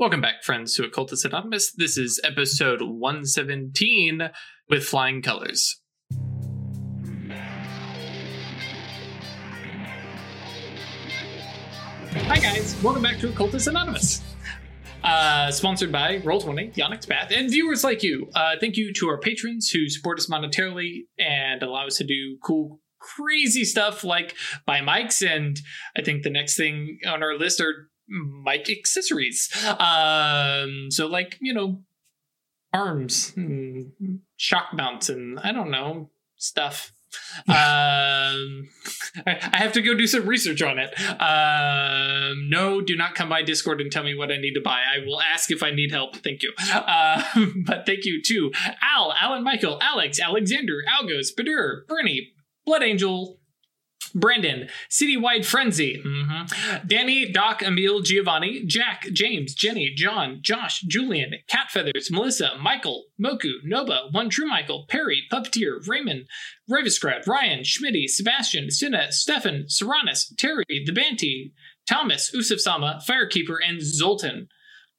Welcome back, friends, to Occultist Anonymous. This is episode 117 with Flying Colors. Hi, guys. Welcome back to Occultist Anonymous. Uh, sponsored by Roll20, the Onyx Path, and viewers like you. Uh, thank you to our patrons who support us monetarily and allow us to do cool, crazy stuff like buy mics. And I think the next thing on our list are mic accessories. Um, so, like, you know, arms, and shock mounts, and I don't know, stuff um, I have to go do some research on it. Um, no, do not come by Discord and tell me what I need to buy. I will ask if I need help. Thank you. Uh, but thank you to Al, Alan Michael, Alex, Alexander, Algos, Badur, Bernie, Blood Angel, Brandon, Citywide Frenzy, mm-hmm. Danny, Doc, Emil, Giovanni, Jack, James, Jenny, John, Josh, Julian, Cat Feathers, Melissa, Michael, Moku, Noba, One True Michael, Perry, Puppeteer, Raymond, Ravenscraft, Ryan, Schmitty, Sebastian, Sina, Stefan, Serranus, Terry, The Banty, Thomas, Usuf Sama, Firekeeper, and Zoltan.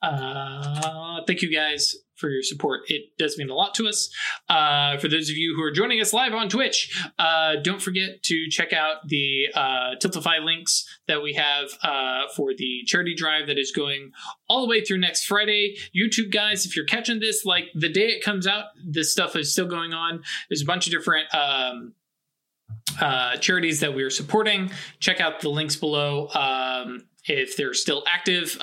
Uh, thank you guys for your support. It does mean a lot to us. Uh, for those of you who are joining us live on Twitch, uh, don't forget to check out the uh, Tiltify links that we have uh, for the charity drive that is going all the way through next Friday. YouTube guys, if you're catching this, like the day it comes out, this stuff is still going on. There's a bunch of different. Um, uh, charities that we are supporting. Check out the links below um, if they're still active.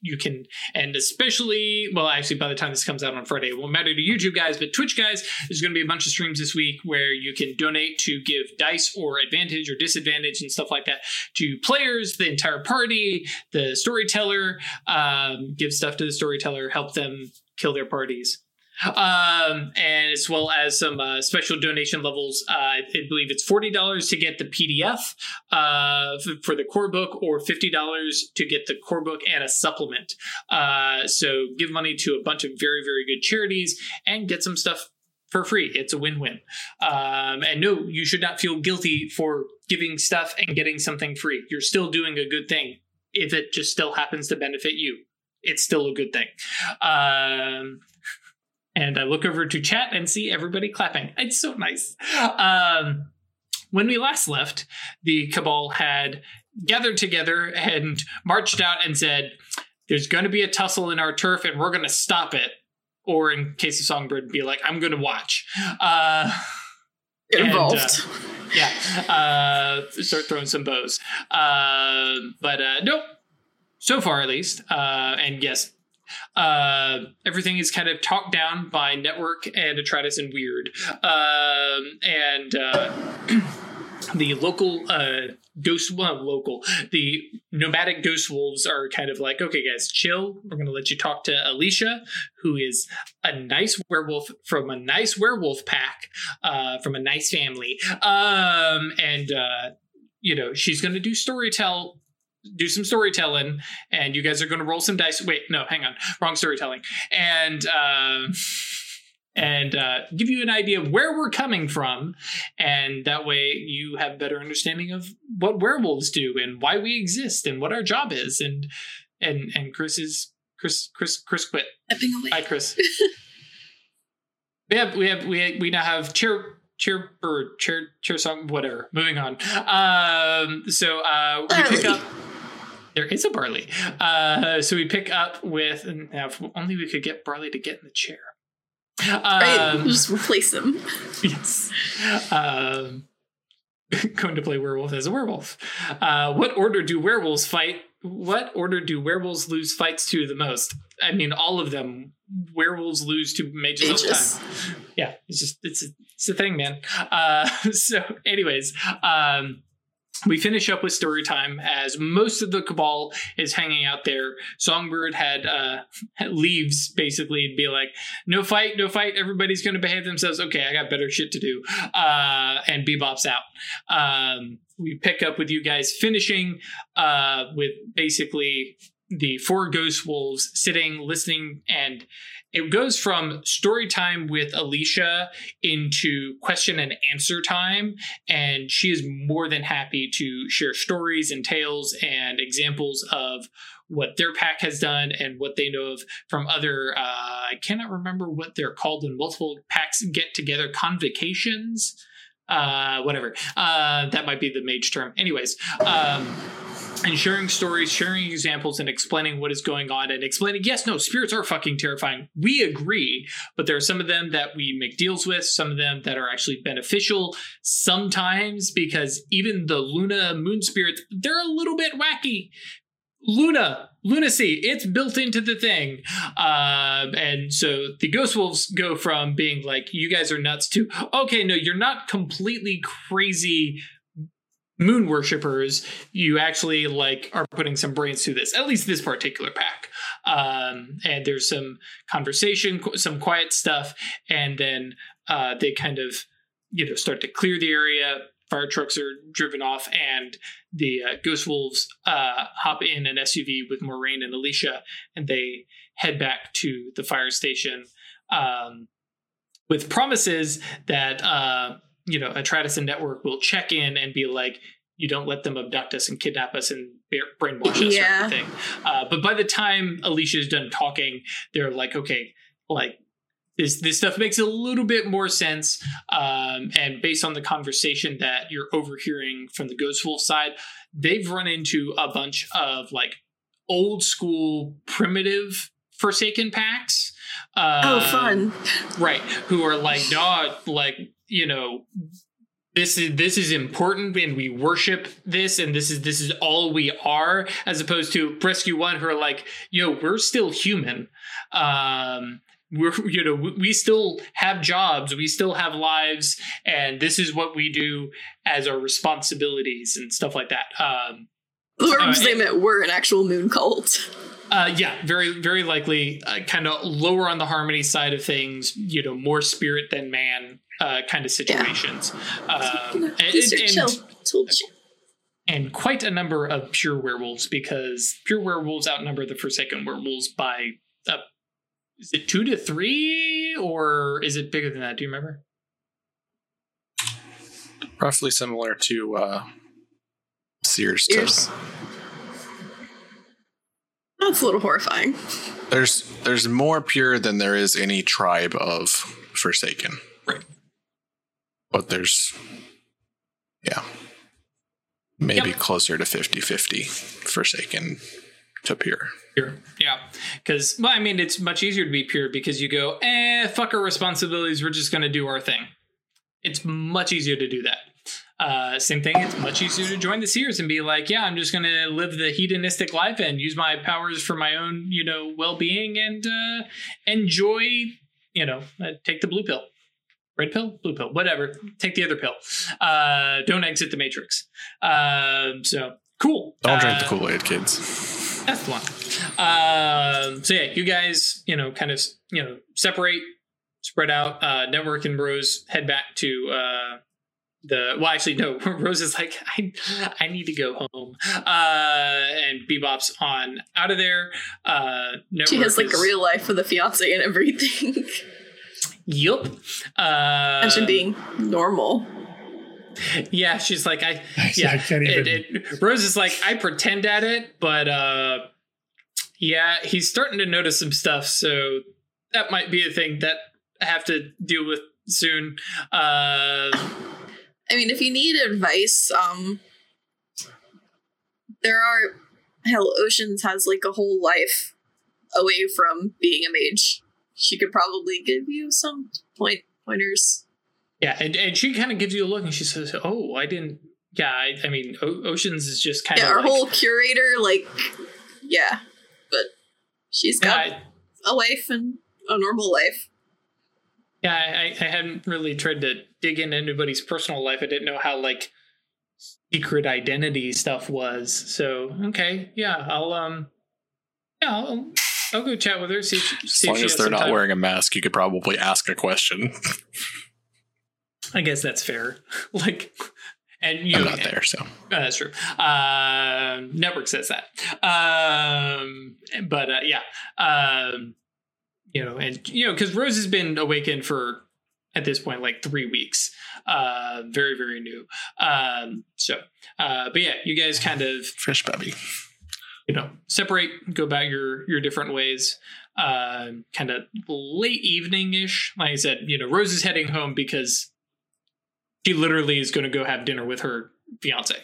You can and especially well actually by the time this comes out on friday it won't matter to youtube guys but twitch guys there's going to be a bunch of streams this week where you can donate to give dice or advantage or disadvantage and stuff like that to players the entire party the storyteller um, give stuff to the storyteller help them kill their parties um, and as well as some uh, special donation levels. Uh, I believe it's forty dollars to get the PDF uh, for the core book, or fifty dollars to get the core book and a supplement. Uh, so give money to a bunch of very very good charities and get some stuff for free. It's a win-win. Um, and no, you should not feel guilty for giving stuff and getting something free. You're still doing a good thing. If it just still happens to benefit you, it's still a good thing. Um, and I look over to chat and see everybody clapping. It's so nice. Um, when we last left, the Cabal had gathered together and marched out and said, There's going to be a tussle in our turf and we're going to stop it. Or in case of Songbird, be like, I'm going to watch. Uh, Get involved. And, uh, yeah. Uh, start throwing some bows. Uh, but uh, nope. So far, at least. Uh, and yes, uh, everything is kind of talked down by Network and Detritus and Weird. Um, and uh, the local uh, ghost, well, local, the nomadic ghost wolves are kind of like, okay, guys, chill. We're going to let you talk to Alicia, who is a nice werewolf from a nice werewolf pack, uh, from a nice family. Um, and, uh, you know, she's going to do storytell do some storytelling and you guys are going to roll some dice. Wait no hang on. Wrong storytelling. And uh, and uh, give you an idea of where we're coming from and that way you have better understanding of what werewolves do and why we exist and what our job is. And and and chris is chris chris chris quit. Hi chris. We have we have we we now have cheer cheer or cheer cheer song whatever. Moving on. Um so uh we pick up there is a Barley. Uh, so we pick up with, and if only we could get Barley to get in the chair. Um, right, just replace him. yes. Um, going to play werewolf as a werewolf. Uh, what order do werewolves fight? What order do werewolves lose fights to the most? I mean, all of them. Werewolves lose to mages, mages. all the time. Yeah, it's just it's a, it's a thing, man. Uh, so, anyways, um, we finish up with story time as most of the cabal is hanging out there. Songbird had uh leaves basically and be like no fight no fight. Everybody's gonna behave themselves. Okay i got better shit to do. Uh and bebop's out. Um we pick up with you guys finishing uh with basically the four ghost wolves sitting, listening, and it goes from story time with Alicia into question and answer time. And she is more than happy to share stories and tales and examples of what their pack has done and what they know of from other uh, i cannot remember what they're called when multiple packs get together convocations uh, whatever uh, that might be the mage term anyways um, and sharing stories, sharing examples, and explaining what is going on, and explaining, yes, no, spirits are fucking terrifying. We agree, but there are some of them that we make deals with, some of them that are actually beneficial sometimes because even the Luna moon spirits, they're a little bit wacky. Luna, lunacy, it's built into the thing. Um, and so the Ghost Wolves go from being like, you guys are nuts to, okay, no, you're not completely crazy moon worshippers. You actually like are putting some brains to this, at least this particular pack. Um, and there's some conversation, some quiet stuff, and then uh, they kind of, you know, start to clear the area fire trucks are driven off, and the uh, Ghost Wolves uh, hop in an SUV with Moraine and Alicia, and they head back to the fire station um, with promises that uh, you know a and Network will check in and be like, you don't let them abduct us and kidnap us and brainwash us yeah. or anything. Uh, but by the time Alicia's done talking, they're like, okay, like this this stuff makes a little bit more sense um, and based on the conversation that you're overhearing from the ghost wolf side they've run into a bunch of like old school primitive forsaken packs um, oh fun right who are like not like you know this is this is important and we worship this and this is this is all we are as opposed to rescue one who are like yo we're still human. Um we're you know we still have jobs we still have lives and this is what we do as our responsibilities and stuff like that. Um or uh, they meant we're an actual moon cult. Uh, yeah, very, very likely, uh, kind of lower on the harmony side of things. You know, more spirit than man, uh, kind of situations. Yeah. Um, and, and, and, and, quite a number of pure werewolves because pure werewolves outnumber the Forsaken werewolves by a is it two to three or is it bigger than that? Do you remember? Roughly similar to uh, Seers. Seers. That's a little horrifying. There's there's more pure than there is any tribe of Forsaken. Right. But there's yeah. Maybe yep. closer to 50-50 Forsaken to pure. Pure, yeah. Because well, I mean, it's much easier to be pure because you go, eh, fuck our responsibilities. We're just going to do our thing. It's much easier to do that. Uh, same thing. It's much easier to join the Seers and be like, yeah, I'm just going to live the hedonistic life and use my powers for my own, you know, well being and uh, enjoy, you know, uh, take the blue pill red pill, blue pill, whatever. Take the other pill. Uh, don't exit the matrix. Uh, so cool. Don't drink the uh, Kool Aid, kids. That's the one. Um, so yeah, you guys, you know, kind of, you know, separate, spread out. Uh, Network and Rose head back to uh, the. Well, actually, no. Rose is like, I, I need to go home. Uh, and Bebop's on out of there. Uh, Network she has like is, a real life with a fiance and everything. yup. Uh, Imagine being normal yeah, she's like, I, yeah, I can't even. It, it, Rose is like, I pretend at it, but uh, yeah, he's starting to notice some stuff, so that might be a thing that I have to deal with soon. Uh, I mean, if you need advice, um, there are hell. Oceans has like a whole life away from being a mage. She could probably give you some point pointers. Yeah, and, and she kind of gives you a look and she says, "Oh, I didn't." Yeah, I, I mean, o- Oceans is just kind of yeah. Our like, whole curator, like, yeah, but she's got yeah, I, a wife and a normal life. Yeah, I, I hadn't really tried to dig into anybody's personal life. I didn't know how like secret identity stuff was. So okay, yeah, I'll um, yeah, I'll, I'll go chat with her. See, see as long as they're not time. wearing a mask, you could probably ask a question. I guess that's fair. like, And you I'm not there, so Uh, that's true. Um, network says that. Um, but uh, yeah, um, you know, and you know, because Rose has been awakened for at this point like three weeks. Uh, very very new. Um, so, uh, but yeah, you guys kind of fresh baby. You know separate, go about your your different ways. Uh, kind of late evening ish. Like I said, you know, Rose is heading home because she literally is going to go have dinner with her fiance.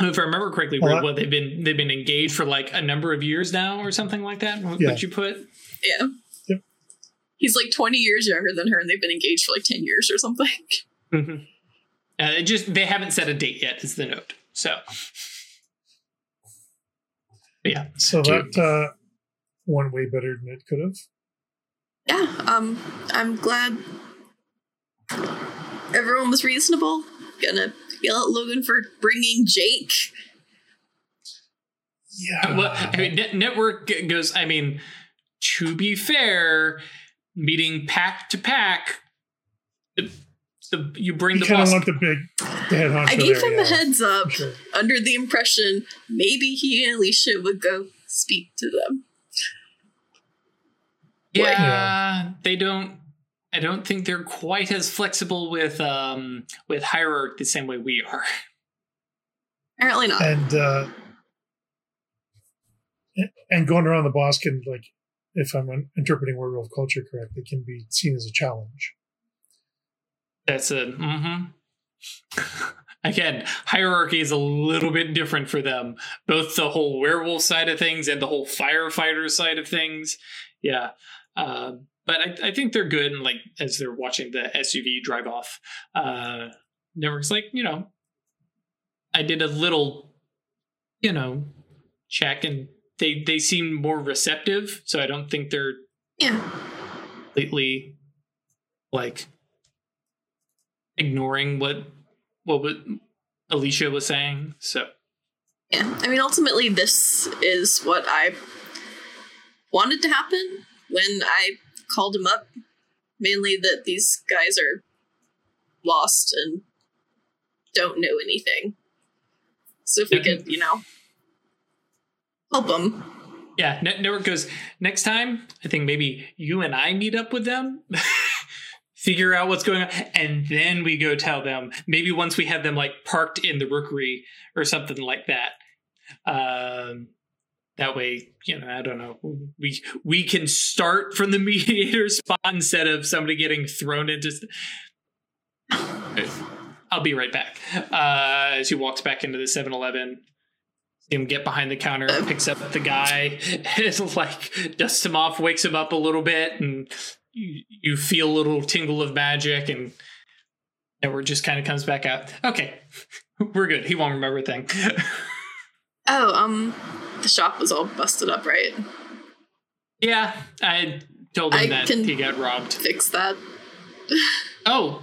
If I remember correctly, Well, what they've been they've been engaged for like a number of years now, or something like that. What Yeah. you put? Yeah. Yep. He's like 20 years younger than her, and they've been engaged for like 10 years or something. Mm-hmm. Uh, it just they haven't set a date yet. Is the note? So, but yeah, So Dude. that uh, went way better than it could have. Yeah, um, I'm glad everyone was reasonable. Gonna yell at Logan for bringing Jake. Yeah. well, I mean, net- network goes. I mean, to be fair, meeting pack to pack, the, the you bring you the kind of boss. want the big the head honcho I gave there, him yeah, a heads up sure. under the impression maybe he and Alicia would go speak to them. yeah, they don't. I don't think they're quite as flexible with um with hierarchy the same way we are. Apparently not. And uh, and going around the boss can like, if I'm interpreting werewolf culture correctly, can be seen as a challenge. That's a mm-hmm. Again, hierarchy is a little bit different for them. Both the whole werewolf side of things and the whole firefighter side of things. Yeah. Um, but I, I think they're good. And like as they're watching the SUV drive off, uh, Network's like, you know, I did a little, you know, check and they they seem more receptive. So I don't think they're yeah. completely like ignoring what what was Alicia was saying. So Yeah. I mean, ultimately, this is what I wanted to happen when I called him up. Mainly that these guys are lost and don't know anything. So if we could, you know, help them. yeah, Net- network goes next time. I think maybe you and I meet up with them. Figure out what's going on, and then we go tell them. Maybe once we have them like parked in the rookery or something like that. Um, that way, you know, I don't know. We we can start from the mediator spot instead of somebody getting thrown into. I'll be right back. Uh, as he walks back into the 7-Eleven, see him get behind the counter, picks up the guy, and like dusts him off, wakes him up a little bit, and you, you feel a little tingle of magic, and Edward just kind of comes back out. Okay, we're good. He won't remember a thing. Oh, um, the shop was all busted up, right? yeah, I told him I that can- he got robbed. Fix that. Oh,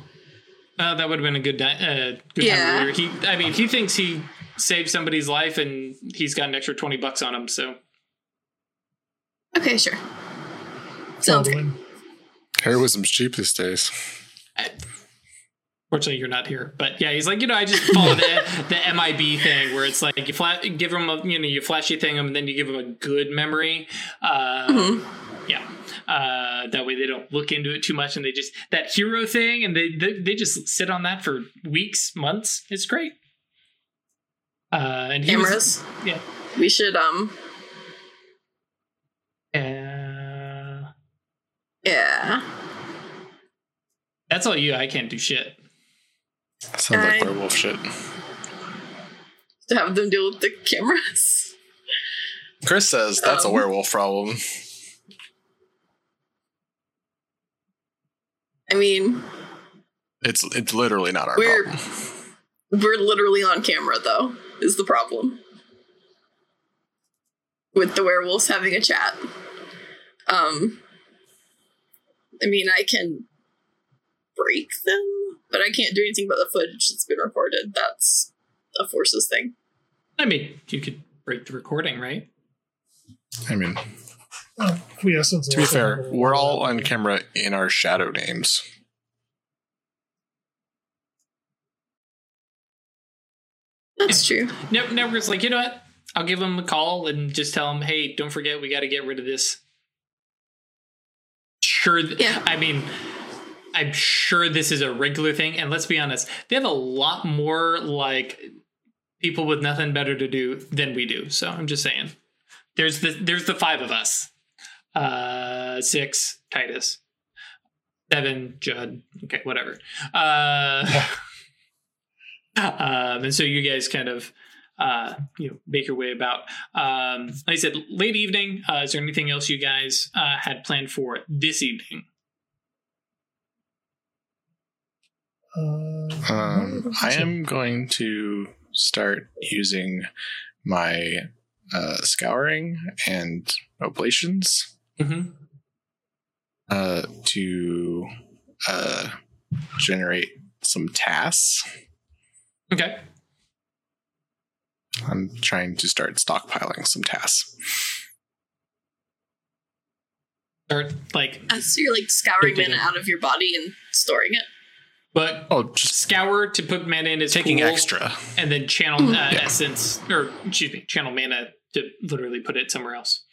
uh, that would have been a good di- uh, good Yeah. time earlier. He, I mean, he thinks he saved somebody's life, and he's got an extra twenty bucks on him. So Okay, sure. Sounds good. Baldwin. Heroism's cheap these days. Fortunately, you're not here, but yeah, he's like, you know, I just follow the the MIB thing where it's like you fla- give him a, you know, you flashy thing him, and then you give him a good memory. Uh, Mhm. Yeah, uh, that way they don't look into it too much, and they just that hero thing, and they they, they just sit on that for weeks, months. It's great. Uh, and he was- Cameras. yeah. We should, um, Uh, yeah. that's all you. I can't do shit. Sounds like I- werewolf shit. To have them deal with the cameras. Chris says that's a Um, werewolf problem. I mean, It's it's literally not our We're- problem. we're literally on camera, though, is the problem. With the werewolves having a chat. Um, I mean, I can break them, but I can't do anything about the footage that's been recorded. That's a forces thing. I mean, you could break the recording, right? I mean, well, yeah, to be fair, we're all on camera in our shadow names. That's true. never Network's like, you know what? I'll give them a call and just tell them, hey, don't forget, we got to get rid of this Sure. th- Yeah. I mean, I'm sure this is a regular thing. And let's be honest, they have a lot more like people with nothing better to do than we do. So I'm just saying, there's the there's the five of us, uh, six Titus, seven Judd. Okay, whatever. Uh, um, and so you guys kind of uh, you know make your way about. Um, like I said, late evening. Uh, is there anything else you guys uh, had planned for this evening? Uh, Um, I am going to start using my uh, scouring and oblations Mm-hmm. uh, to uh, generate some tasks. Okay. I'm trying to start stockpiling some tasks. Start like, Uh, so you're like scouring Taking mana out of your body and storing it. but Oh, just scour to put mana in is taking cool, extra. and then channel uh, Yeah. essence or excuse me, channel mana to literally put it somewhere else.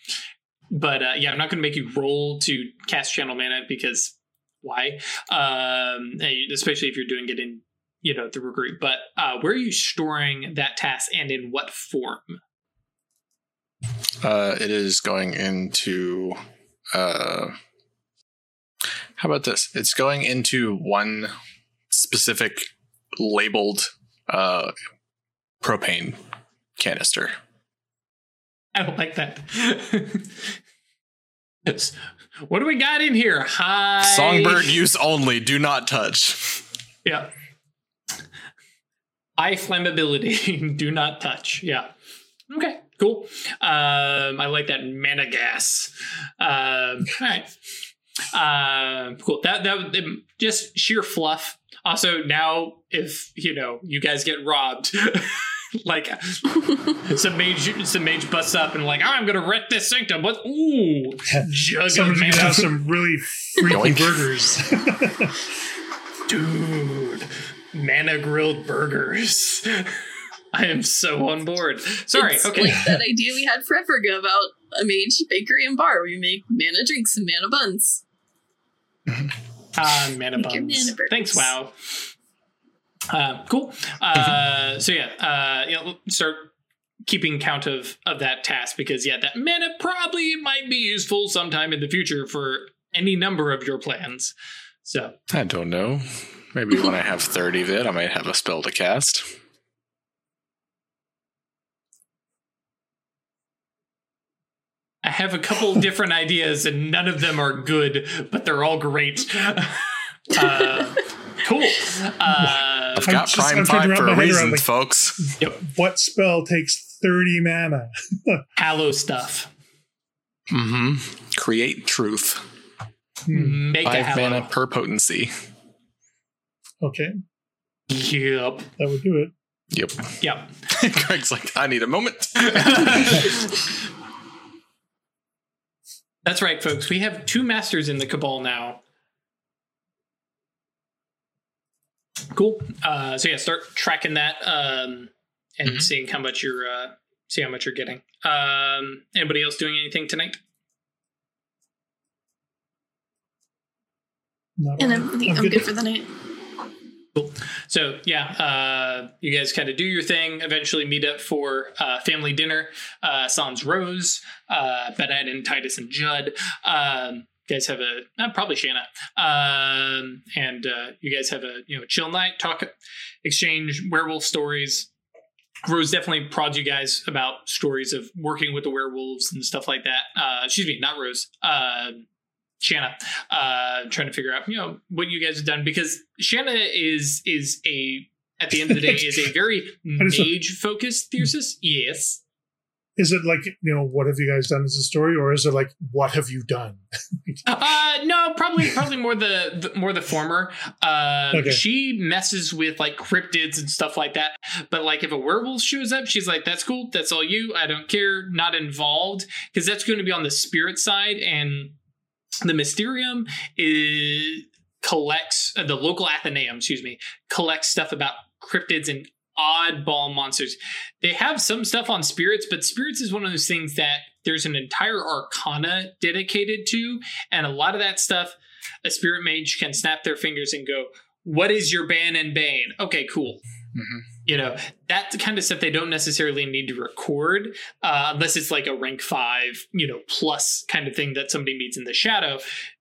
But uh, yeah, I'm not going to make you roll to cast channel mana because why? Um, especially if you're doing it in you know the Rookery. But uh, where are you storing that tass and in what form? Uh, it is going into. Uh, how about this? It's going into one specific labeled uh, propane canister. I don't like that. What do we got in here? Hi, Songbird use only. Do not touch. Yeah. High flammability. Do not touch. Yeah. Okay. Cool. Um, I like that mana gas. Um, all right. Um, cool. That that just sheer fluff. Also, now if you know you guys get robbed, like some mage, some mage busts up and like, I'm gonna wreck this sanctum. What? Ooh, jug of Someone's gonna have some really freaky burgers. Dude, mana grilled burgers. I am so on board. Sorry. It's okay. like that idea we had forever ago about a mage bakery and bar where you make mana drinks and mana buns. Ah, mana Make your buns. mana. Thanks, WoW. Uh, cool. Uh, so yeah, uh, you know, start keeping count of of that tass because yeah, that mana probably might be useful sometime in the future for any number of your plans. So I don't know. Maybe when I have 30 of it, I might have a spell to cast. I have a couple different ideas and none of them are good, but they're all great. uh, cool. Uh, I've I'm got just- Prime I'm trying to 5 wrap for my a reason, like- folks. what spell takes 30 mana? Hallow stuff. Mm-hmm. Create truth. Make a Five hallow. mana per potency. Okay, Yep. that would do it. Yep. Yep. Greg's like, I need a moment. That's right, folks. We have two masters in the cabal now. Cool. Uh, so yeah, start tracking that um, and Mhm. seeing how much you're uh, see how much you're getting. Um, anybody else doing anything tonight? Not And. I'm, I think I'm good for the night. Cool. So yeah, uh, you guys kind of do your thing. Eventually, meet up for uh, family dinner. Uh, Sans Rose, uh, Bedad and Titus and Judd. Um, you guys have a uh, probably Shanna, um, and uh, you guys have a you know chill night. Talk, exchange werewolf stories. Rose definitely prods you guys about stories of working with the werewolves and stuff like that. Uh, excuse me, not Rose. Uh, Shanna, uh, trying to figure out you know what you guys have done because Shanna is is a at the end of the day is a very mage focused thesis. Yes, Is it like, you know, what have you guys done as a story, or is it like, what have you done? uh, no, probably probably more the, the more the former. Um, Okay. She messes with like cryptids and stuff like that. But like if a werewolf shows up, she's like, "That's cool. That's all you. I don't care. Not involved." Because that's going to be on the spirit side and. The Mysterium is collects uh, the local Athenaeum, excuse me, collects stuff about cryptids and oddball monsters. They have some stuff on spirits, but spirits is one of those things that there's an entire arcana dedicated to, and a lot of that stuff, a spirit mage can snap their fingers and go, "What is your ban and bane?" Okay, cool. Mhm. You know, that's the kind of stuff they don't necessarily need to record uh, unless it's like a rank five, you know, plus kind of thing that somebody meets in the shadow.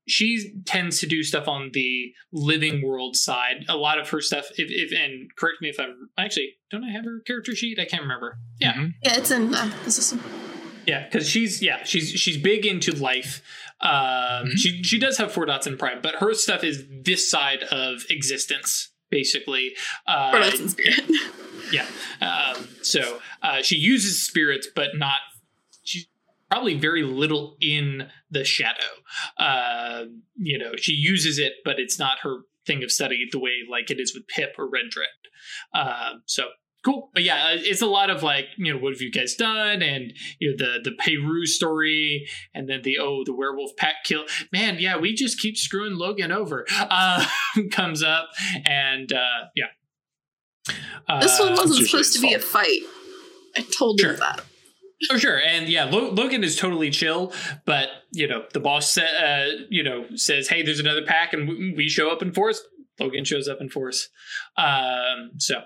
She tends to do stuff on the living world side. A lot of her stuff, if, if and correct me if I'm actually, don't I have her character sheet? I can't remember. Yeah, Mhm. Yeah, it's in uh, the system. yeah, because she's yeah she's she's big into life. Um, She she does have four dots in prime, but her stuff is this side of existence basically. Uh, Or that's in spirit. yeah. Um, so uh, she uses spirits, but not. She's probably very little in the shadow. Uh, you know, she uses it, but it's not her thing of study the way like it is with Pip or Red Dread. Um, so cool, but yeah, uh, it's a lot of like you know what have you guys done, and you know the the Peru story, and then the oh the werewolf pack kill. Man, yeah, we just keep screwing Logan over. Uh, comes up, and uh, yeah. this one Uh, wasn't supposed to be a fight. I told Sure. him that. Oh, sure, and yeah, Lo- Logan is totally chill, but you know, the boss, sa- uh, you know, says, "Hey, there's another pack," and we, we show up in force. Logan shows up in force. Um, so,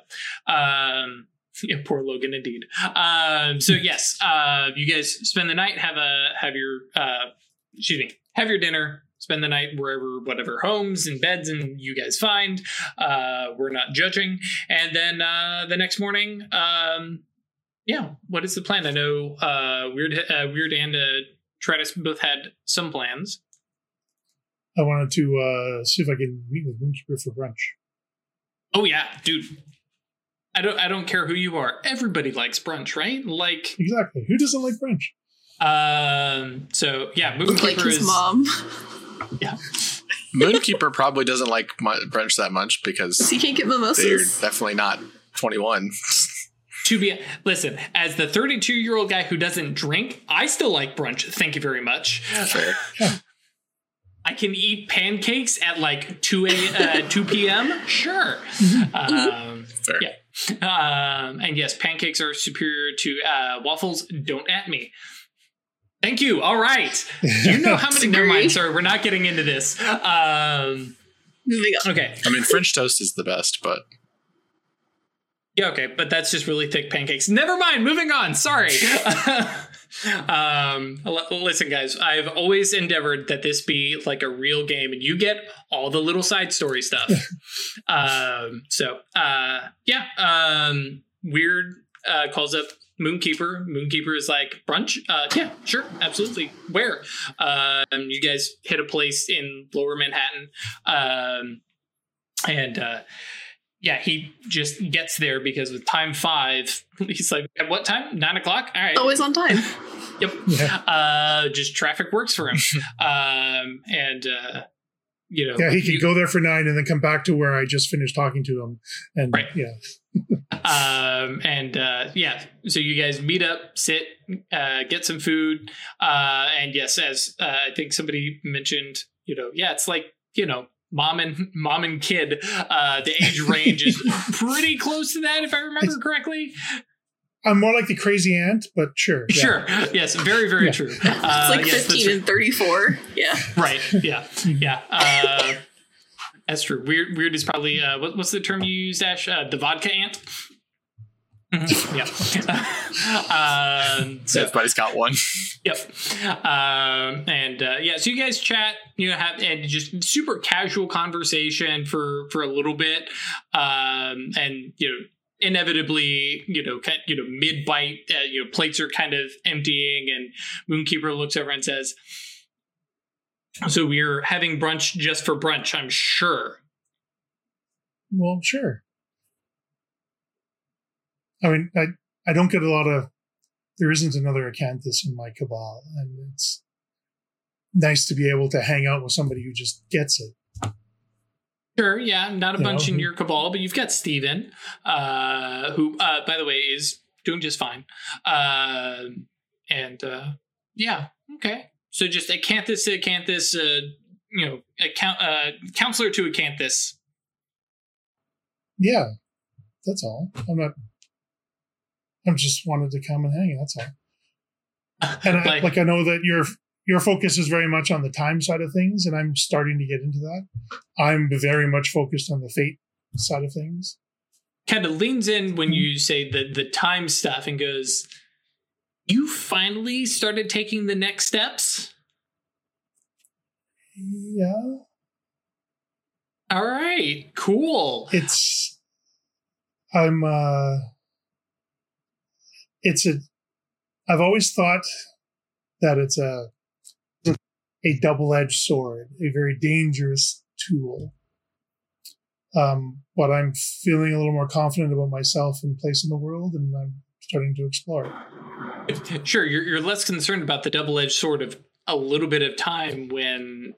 um, yeah, poor Logan, indeed. Um, so yes, uh, you guys spend the night, have a have your, uh, excuse me, have your dinner. Spend the night wherever, whatever homes and beds and you guys find. Uh, we're not judging. And then uh, the next morning, um, yeah, what is the plan? I know uh, Weird, uh, Weird, and uh, Tratus both had some plans. I wanted to uh, see if I can meet with Moonkeeper for brunch. Oh yeah, dude. I don't. I don't care who you are. Everybody likes brunch, right? Like, Exactly. Who doesn't like brunch? um. So yeah, Looked like Moonkeeper his is. mom. Yeah. Moonkeeper probably doesn't like mu- brunch that much because he can't get mimosas. they're definitely not 21. To be listen, as the 32 year old guy who doesn't drink, I still like brunch. Thank you very much. Yeah, Fair. I can eat pancakes at like 2 a uh, 2 p.m. Sure. Um, Fair. yeah. Um, and yes, pancakes are superior to uh, waffles. Don't at me. Thank you. All right. You know how many? Never Disagree. mind. Sorry, we're not getting into this. Um, okay. I mean, French toast is the best, but Yeah. Okay. But that's just really thick pancakes. Never mind. Moving on. Sorry. Um, listen, guys. I've always endeavored that this be like a real game, and you get all the little side story stuff. um, so, uh, yeah. Um, Weird uh, calls up Moonkeeper. Moonkeeper is like brunch. Uh, yeah, sure, absolutely. Where? Um, you guys hit a place in Lower Manhattan, um, and uh, yeah, he just gets there because with time five, he's like, at what time? Nine o'clock. All right. Always on time. Yep. Yeah. Uh, just traffic works for him. um, and uh, you know, Yeah, he could you- go there for nine and then come back to where I just finished talking to him. And Right. yeah, um and uh yeah so you guys meet up sit uh get some food uh and yes as uh, i think somebody mentioned you know yeah it's like you know mom and mom and kid uh the age range is pretty close to that if i remember correctly I'm more like the crazy aunt, but sure. yeah. sure yes very very Yeah. true It's uh like yes, 15 and 34. Yeah. right yeah yeah uh that's true weird weird is probably uh what, what's the term you use ash uh, the vodka aunt yeah um so everybody's got one. Yep. Um, and uh, yeah, so you guys chat, you know, have and just super casual conversation for for a little bit, um, and you know, inevitably, you know, kind, you know, mid bite, uh, you know, plates are kind of emptying, and Moonkeeper looks over and says, "So we're having brunch just for brunch, I'm sure." Well, sure. I mean, I I don't get a lot of. There isn't another Acanthus in my cabal, and it's nice to be able to hang out with somebody who just gets it. Sure, yeah, not a You bunch know, in your cabal, but you've got Steven, uh, who, uh, by the way, is doing just fine. Uh, and uh, yeah, okay. So just Acanthus to Acanthus, uh, you know, account, uh, counselor to Acanthus. Yeah, That's all. I'm not. I'm just wanted to come and hang. That's all. And I, Like- like I know that your your focus is very much on the time side of things, and I'm starting to get into that. I'm very much focused on the fate side of things. kind of leans in when you say the the time stuff and goes, "You finally started taking the next steps." Yeah, All right, cool. it's. I'm. uh It's a. I've always thought that it's a a double-edged sword, a very dangerous tool. Um, but I'm feeling a little more confident about myself and place in the world, and I'm starting to explore. Sure, you're you're less concerned about the double edged sword of a little bit of time when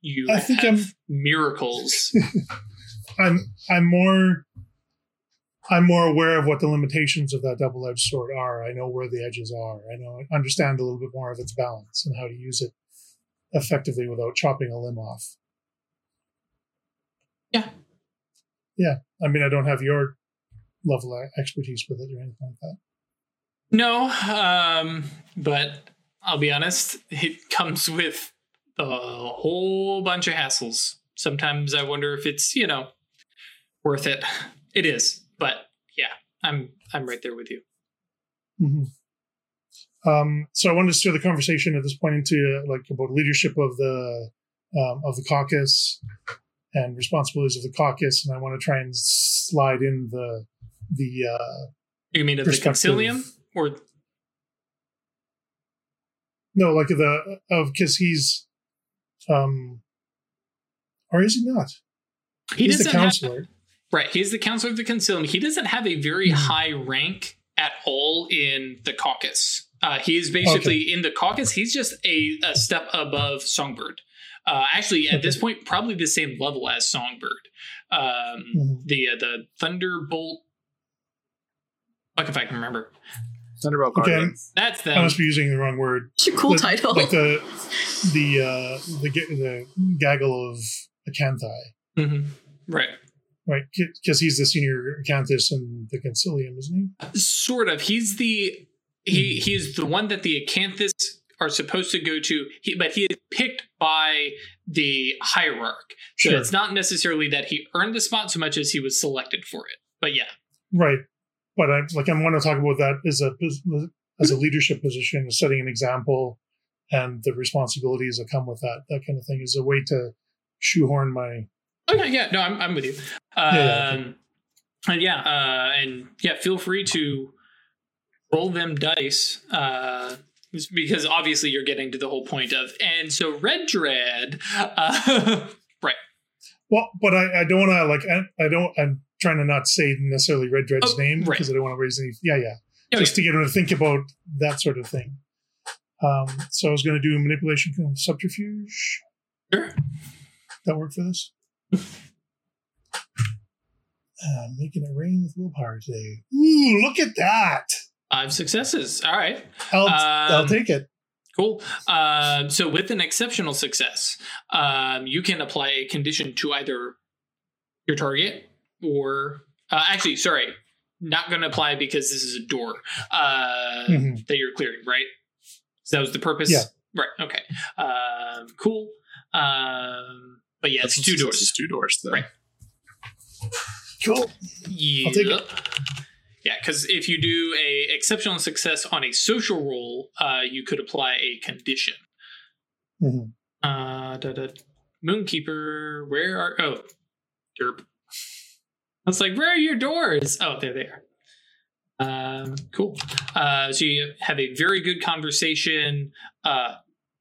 you I think have I'm- miracles. I'm I'm more I'm more aware of what the limitations of that double-edged sword are. I know where the edges are. I know I understand a little bit more of its balance and how to use it effectively without chopping a limb off. Yeah. Yeah. I mean, I don't have your level of expertise with it or anything like that. no, um, but I'll be honest, it comes with a whole bunch of hassles. Sometimes I wonder if it's you know worth it. It is, but yeah, I'm I'm right there with you. hmm Um, so I wanted to steer the conversation at this point into like about leadership of the um, of the caucus and responsibilities of the caucus, and I want to try and slide in the the uh, You mean of the concilium or no like the of because he's um or is he not? he he's the doesn't have- counselor. Right. He's the counselor of the concilium. He doesn't have a very Mhm. high rank at all in the caucus. Uh, he is basically in the caucus. He's just a, a step above Songbird. Uh, actually, at this point, probably the same level as Songbird. Um, Mhm. The uh, the Thunderbolt. Fuck if I can remember. Thunderbolt Okay. Guardian. That's I must be using the wrong word. It's a cool The- title. Like the the uh the ga- the gaggle of Acanthi, Mhm. Right. Right? Because he's the senior acanthus in the concilium, isn't he? Sort of. He's the he hmm. he's the one that the acanthus are supposed to go to. He, but he is picked by the hierarch. So Sure. it's not necessarily that he earned the spot so much as he was selected for it. But yeah, Right. But I like I want to talk about that as a as a leadership position, setting an example, and the responsibilities that come with that. That kind of thing is a way to shoehorn my. Okay, yeah, no, I'm I'm with you. Um, Yeah, yeah, and yeah, uh, and yeah, feel free to roll them dice. Uh, because obviously you're getting to the whole point of, and so Red Dread, uh, right? Well, but I, I don't want to like I, I don't I'm trying to not say necessarily Red Dread's Oh, name right. because I don't want to raise any. Yeah, yeah. Oh, Just to get him to think about that sort of thing. Um, so I was going to do manipulation subterfuge. Sure. That work for this? Uh, making it rain with willpower today. Ooh, look at that! Five successes. All right. I'll, I'll Um, take it. Cool. Um, so, with an exceptional success, um, you can apply a condition to either your target or, uh, actually, sorry, not going to apply because this is a door uh, Mhm. that you're clearing, right? So that was the purpose. Yeah. Right. Okay. Um, cool. Um, but yeah, it's two doors. It's doors. two doors, though. Right. Cool. Yeah. take it. Yeah, because if you do a exceptional success on a social roll, uh, you could apply a condition. Mhm. Uh, da, da, Moonkeeper, where are oh, derp. I was like, where are your doors? Oh, there they are. Um, cool. Uh, so you have a very good conversation. Uh,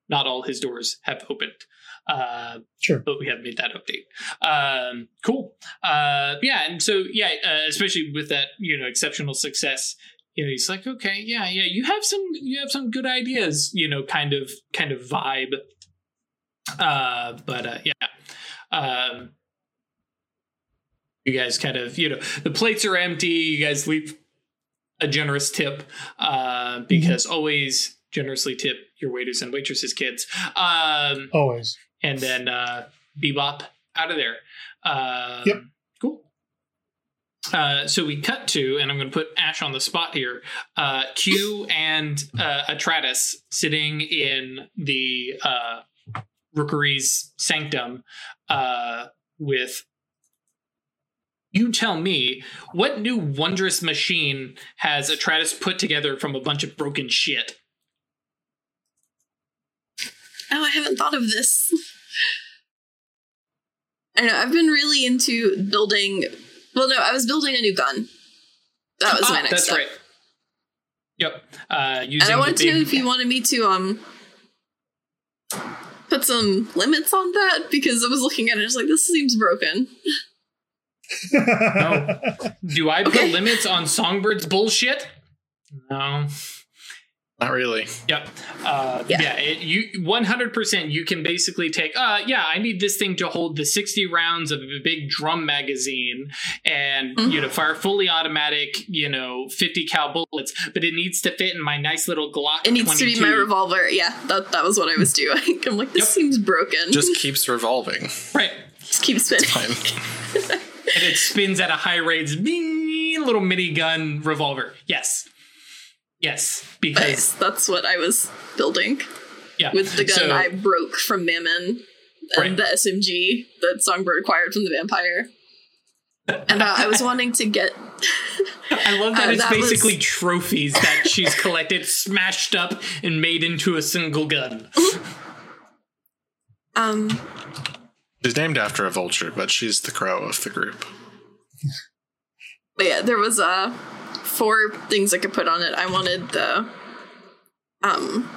not all his doors have opened. Uh, Sure. but we haven't made that update. Um, cool. Uh, yeah, and so yeah, uh, especially with that, you know, exceptional success. You know, he's like, okay, yeah, yeah, you have some, you have some good ideas. You know, kind of, kind of vibe. Uh, but uh, yeah, um, you guys kind of, you know, the plates are empty. You guys leave a generous tip uh, because always generously tip your waiters and waitresses, kids. Um, Always. And then uh, bebop out of there. Um, Yep. Cool. Uh, so we cut to, and I'm going to put Ash on the spot here. Uh, Q and uh, Atratus sitting in the uh, Rookery's sanctum uh, with. You tell me, what new wondrous machine has Atratus put together from a bunch of broken shit? Oh, I haven't thought of this. I know, I've been really into building. Well, no, I was building a new gun. That was Ah, my next that's step. right. Yep. Uh, using And I wanted to know if you wanted me to um put some limits on that because I was looking at it, I was like, this seems broken. No. Do I put Okay. limits on Songbird's bullshit? No. Not really. Yep. Uh, yeah. Yeah. it, you 100%. You can basically take. Uh, yeah. I need this thing to hold the 60 rounds of a big drum magazine, and Mhm. you know, fire fully automatic. You know, 50 cal bullets, but it needs to fit in my nice little Glock. It needs to be my revolver. Yeah, that that was what I was doing. I'm like, this Yep. seems broken. Just keeps revolving. right. Just keep spinning. And it spins at a high rate. Bing, little mini gun revolver. Yes. Yes. Because Nice. That's what I was building yeah. with the gun So- I broke from Mammon Right. and the SMG that Songbird acquired from the vampire. And uh, I was wanting to get I love that Uh, it's that was- basically trophies that she's collected, smashed up, and made into a single gun. um She's named after a vulture, but she's the crow of the group. But yeah, there was uh four things I could put on it. I wanted the um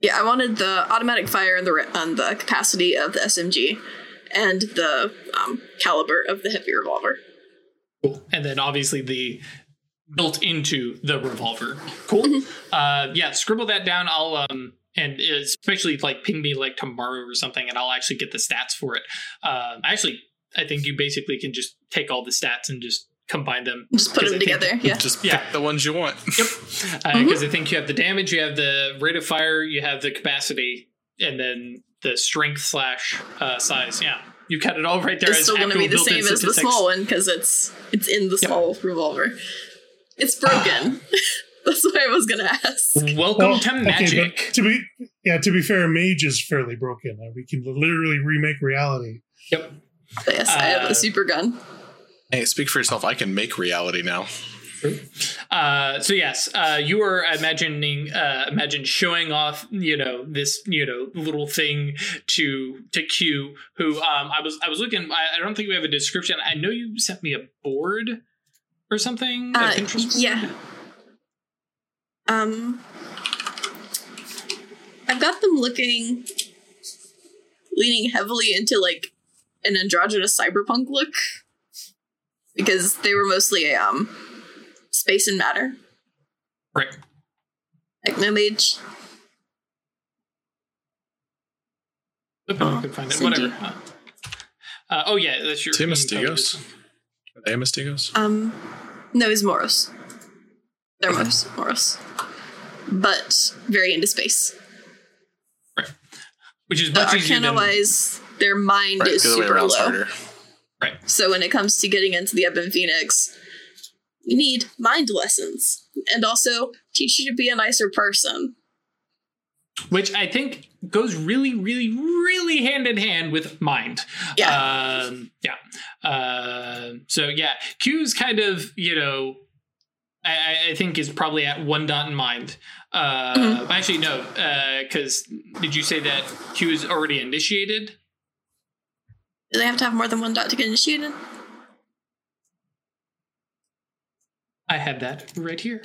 yeah, I wanted the automatic fire and the and the capacity of the SMG and the um, caliber of the heavy revolver. Cool. And then obviously the built into the revolver. Cool. Mm-hmm. Uh, yeah, scribble that down. I'll um and especially like ping me like tomorrow or something, and I'll actually get the stats for it. Um, actually, I think you basically can just take all the stats and just combine them. Just put them I think- together. Yeah. Just Yeah. pick the ones you want. Yep. Because Mm-hmm. I think you have the damage, you have the rate of fire, you have the capacity, and then the strength slash uh, size. Yeah, you cut it all right there. It's still going to be the same as the small one because it's it's in the Yep. small revolver. It's broken. That's what I was going to ask. Welcome Well, to okay, magic. but to be yeah, to be fair, Mage is fairly broken. Uh, we can literally remake reality. yep. But yes, I have Uh, a super gun. Hey, speak for yourself. I can make reality now. Uh, so yes, uh, you are imagining, uh, imagine showing off, you know, this, you know, little thing to to Q. Who um, I was I was looking. I, I don't think we have a description. I know you sent me a board or something. Uh, yeah. Um, I've got them looking, leaning heavily into like an androgynous cyberpunk look because they were mostly um space and matter Right. techno mage. If I could find it. Whatever. Uh, uh, oh yeah, that's your. Tim you Mastigos? Are they Mastigos? Um, no, he's Moros. They're Moros, Moros, but very into space. Right. Which is The much easier arcana than wise, their mind Right, is the other way super low. harder. Right. So when it comes to getting into the Ebon Phoenix, you need mind lessons and also teach you to be a nicer person. Which I think goes really, really, really hand in hand with mind. Yeah. Um, yeah. Uh, so yeah, Q's kind of you know, I- I, think is probably at one dot in mind. Uh, Mm-hmm. Actually, no, because did you say that Q is already initiated? Do they have to have more than one dot to get initiated? I have that right here.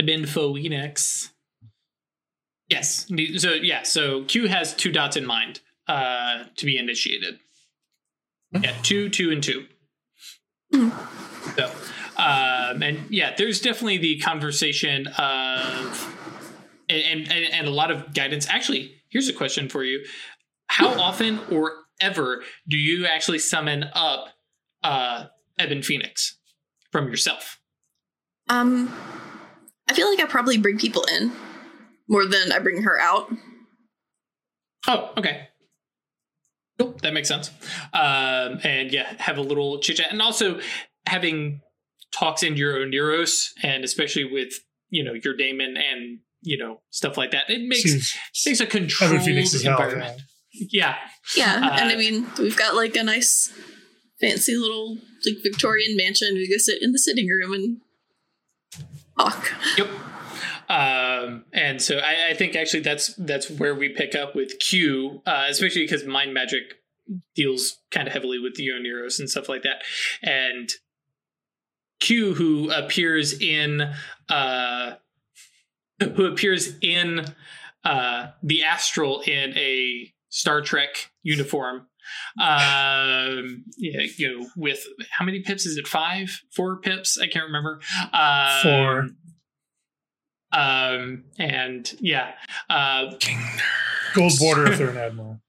Ebon Phoenix. Yes. So yeah. So Q has two dots in mind uh, to be initiated. Yeah, two, two, and two. So, um, and yeah, there's definitely the conversation of, and, and and a lot of guidance. Actually, here's a question for you: How often or ever do you actually summon up uh, Ebon Phoenix from yourself? Um, I feel like I probably bring people in more than I bring her out. Oh, okay. Cool, that makes sense. Um, and yeah, have a little chit chat, and also having talks in your Oneiros, and especially with you know your daemon and you know stuff like that. It makes Seems makes a Evan controlled Phoenix is hell. Yeah. Yeah, Yeah, and Uh, I mean, we've got like a nice, fancy little like Victorian mansion. We go sit in the sitting room and talk. Yep. Um, and so I, I think actually that's that's where we pick up with Q, uh, especially because mind magic deals kind of heavily with the Euros and stuff like that. And Q, who appears in uh, who appears in uh, the astral in a Star Trek uniform. Um, yeah, you know, with how many pips is it? Five, four pips? I can't remember. Um, Four. Um, and yeah, uh, Gold border if they're an admiral.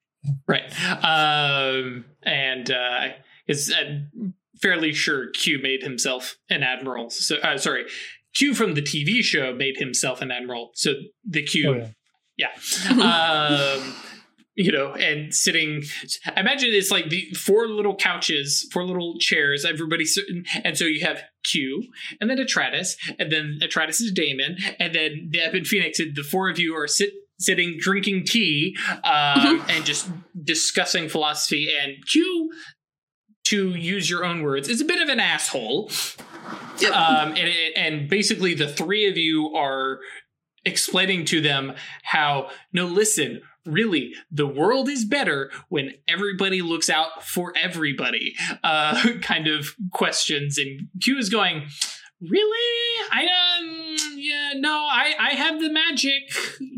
right. Um, and uh, it's I'm fairly sure Q made himself an admiral. So, uh, sorry, Q from the TV show made himself an admiral. So the Q Oh yeah. yeah. um, you know, and sitting. I imagine it's like the four little couches, four little chairs. Everybody, sitting, and so you have Q, and then Atratus, and then Atratus is Damon, and then Ebon Phoenix. And the four of you are sit sitting drinking tea um, and just discussing philosophy. And Q, to use your own words, is a bit of an asshole. Yep. Um, and, and basically, the three of you are explaining to them how, no, listen, really, the world is better when everybody looks out for everybody, uh, kind of questions. And Q is going, Really? I um yeah no I I have the magic.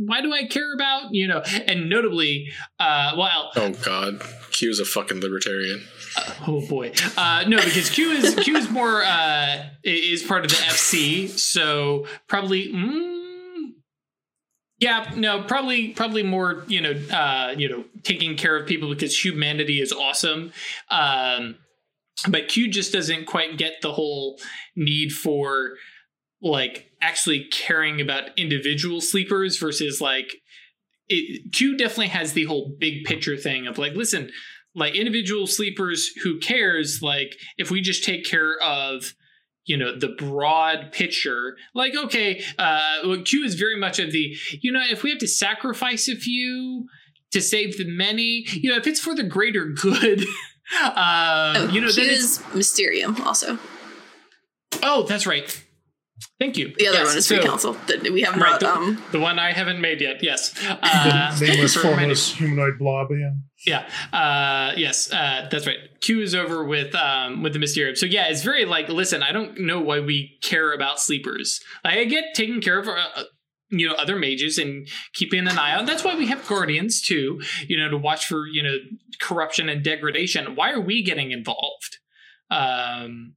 Why do I care about you know? And notably, uh, well, Oh God, q is a fucking libertarian. Oh boy. Uh, no, because Q is Q is more uh, is part of the FC, so probably. Mm, yeah, no, probably probably more. You know, uh, you know, taking care of people because humanity is awesome. Um, but Q just doesn't quite get the whole need for like actually caring about individual sleepers versus like it, Q definitely has the whole big picture thing of like, listen, like individual sleepers who cares like if we just take care of you know the broad picture like okay uh well, q is very much of the you know if we have to sacrifice a few to save the many you know if it's for the greater good um Oh, you know Q is Mysterium also. oh that's right thank you The other Yes, one is Free so- Council that we haven't right brought. the, Um, the one i haven't made yet yes uh, The nameless, formless humanoid blob. Yeah. Yeah. Uh, yes. Uh, that's right. Q is over with um, with the Mysterium. So yeah, it's very like, listen, I don't know why we care about sleepers. Like, I get taking care of. Uh, uh, you know other mages and keeping an eye on that's why we have guardians too you know to watch for you know corruption and degradation why are we getting involved um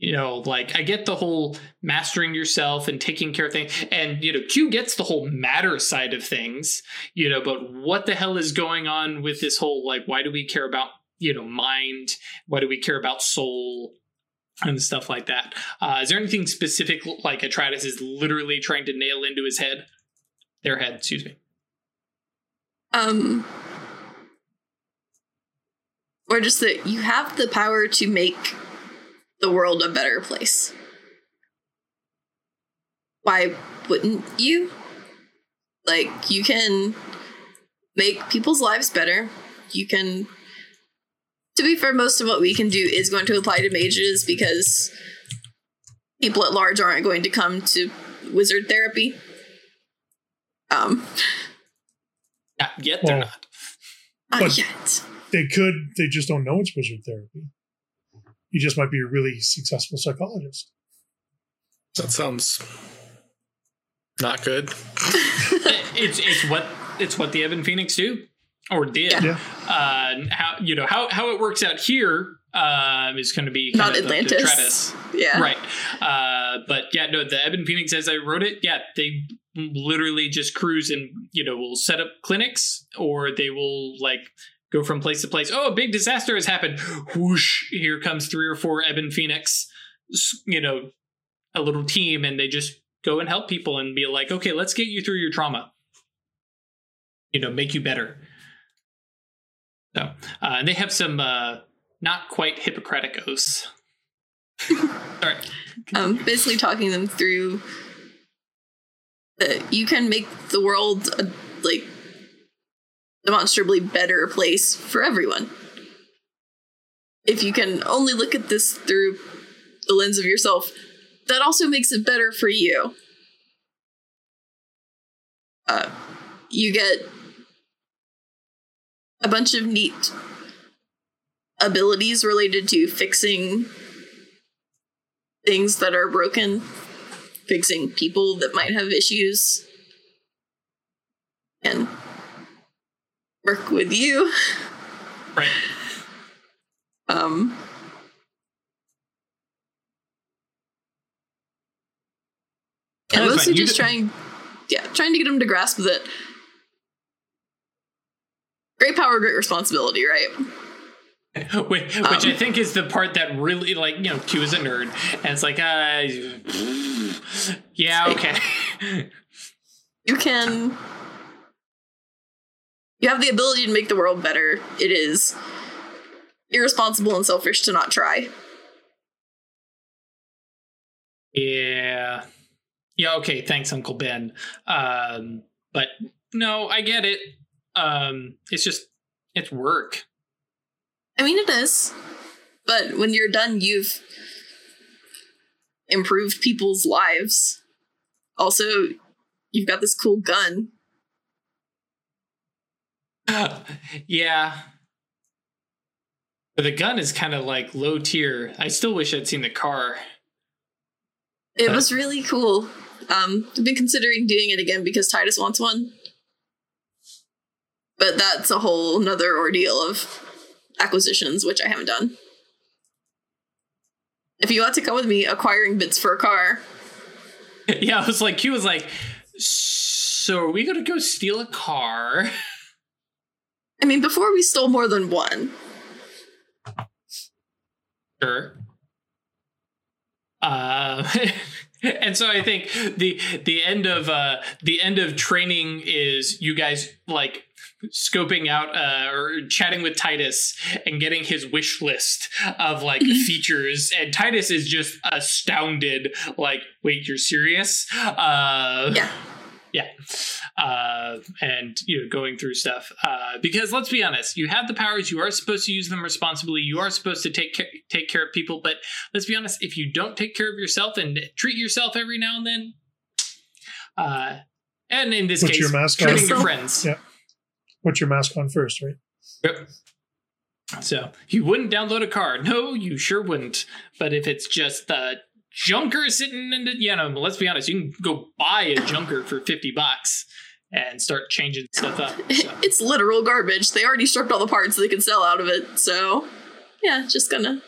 you know like i get the whole mastering yourself and taking care of things and you know q gets the whole matter side of things you know but what the hell is going on with this whole like why do we care about you know mind? Why do we care about soul? And stuff like that. Uh, is there anything specific like atratus is literally trying to nail into his head? Their head excuse me. Um, or just that you have the power to make the world a better place. Why wouldn't you? Like, you can make people's lives better. You can. To be fair, most of what we can do is going to apply to mages because people at large aren't going to come to wizard therapy. Um, not yet they're Well, not not But- yet. They could. They just don't know it's wizard therapy. You just might be a really successful psychologist. That sounds not good. it's it's what it's what the Ebon Phoenix do or did. Yeah. Yeah. Uh, how you know how how it works out here um, is going to be Not kind of up to Atratus. Yeah. right? Uh, but yeah, no, the Ebon Phoenix as I wrote it, yeah, they literally just cruise and you know will set up clinics or they will like go from place to place. Oh, a big disaster has happened. Whoosh! Here comes three or four Ebon Phoenix, you know, a little team, and they just go and help people and be like, okay, let's get you through your trauma. You know, make you better. So uh, and they have some uh, not quite Hippocratic oaths. Sorry. um, basically talking them through that you can make the world a like demonstrably better place for everyone. If you can only look at this through the lens of yourself, that also makes it better for you. Uh, you get a bunch of neat abilities related to fixing things that are broken, fixing people that might have issues, and work with you. Right. Um, yeah, That's mostly. Just trying, yeah, trying to get him to grasp that great power, great responsibility, right? Which, which Um, I think is the part that really, like, you know, Q is a nerd, and it's like, uh, yeah, okay. You can, you have the ability to make the world better. It is irresponsible and selfish to not try. Yeah. Yeah, okay, thanks, Uncle Ben. Um, but no, I get it. Um, it's just it's work. I mean, it is. But when you're done, you've improved people's lives. Also, you've got this cool gun. yeah. But the gun is kind of like low tier. I still wish I'd seen the car. It Uh, was really cool. Um, I've been considering doing it again because Titus wants one. But that's a whole nother ordeal of acquisitions, which I haven't done. If you want to come with me acquiring bits for a car, yeah, I was like, Q was like, so are we gonna go steal a car? I mean, before we stole more than one. Sure. Uh, and so I think the the end of uh, the end of training is you guys like scoping out uh, or chatting with Titus and getting his wish list of like features, and Titus is just astounded. Like, wait, you're serious? Uh, Yeah. Yeah uh and you know going through stuff uh because let's be honest you have the powers you are supposed to use them responsibly you are supposed to take care take care of people but let's be honest if you don't take care of yourself and treat yourself every now and then uh and in this Put case your mask on. your friends Yeah. Put your mask on first, right? Yep. So you wouldn't download a car. No, you sure wouldn't. But if it's just uh junker sitting in the you know, let's be honest, you can go buy a junker for 50 bucks and start changing stuff up. So. It's literal garbage. They already stripped all the parts they could sell out of it, so yeah, just gonna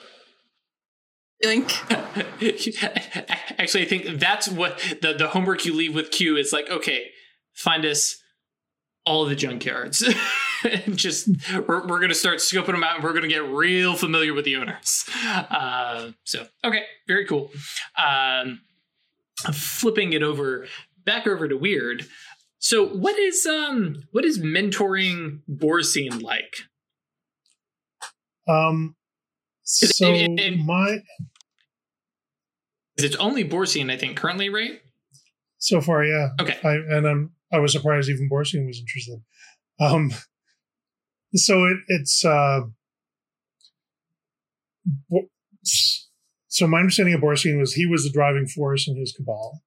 yoink. Actually, I think that's what the, the homework you leave with Q is like, okay, find us all the junkyards. and just we're, we're gonna start scoping them out and we're gonna get real familiar with the owners. Uh, so okay, very cool. Um, flipping it over back over to weird. So what is um what is mentoring Borsine like? Um, Is it- so and- and- my It's only Borsine, I think, currently, right? so far, yeah. Okay. I and I'm I was surprised even Borsian was interested. Um, so it it's uh, so my understanding of Borsian was he was the driving force in his cabal,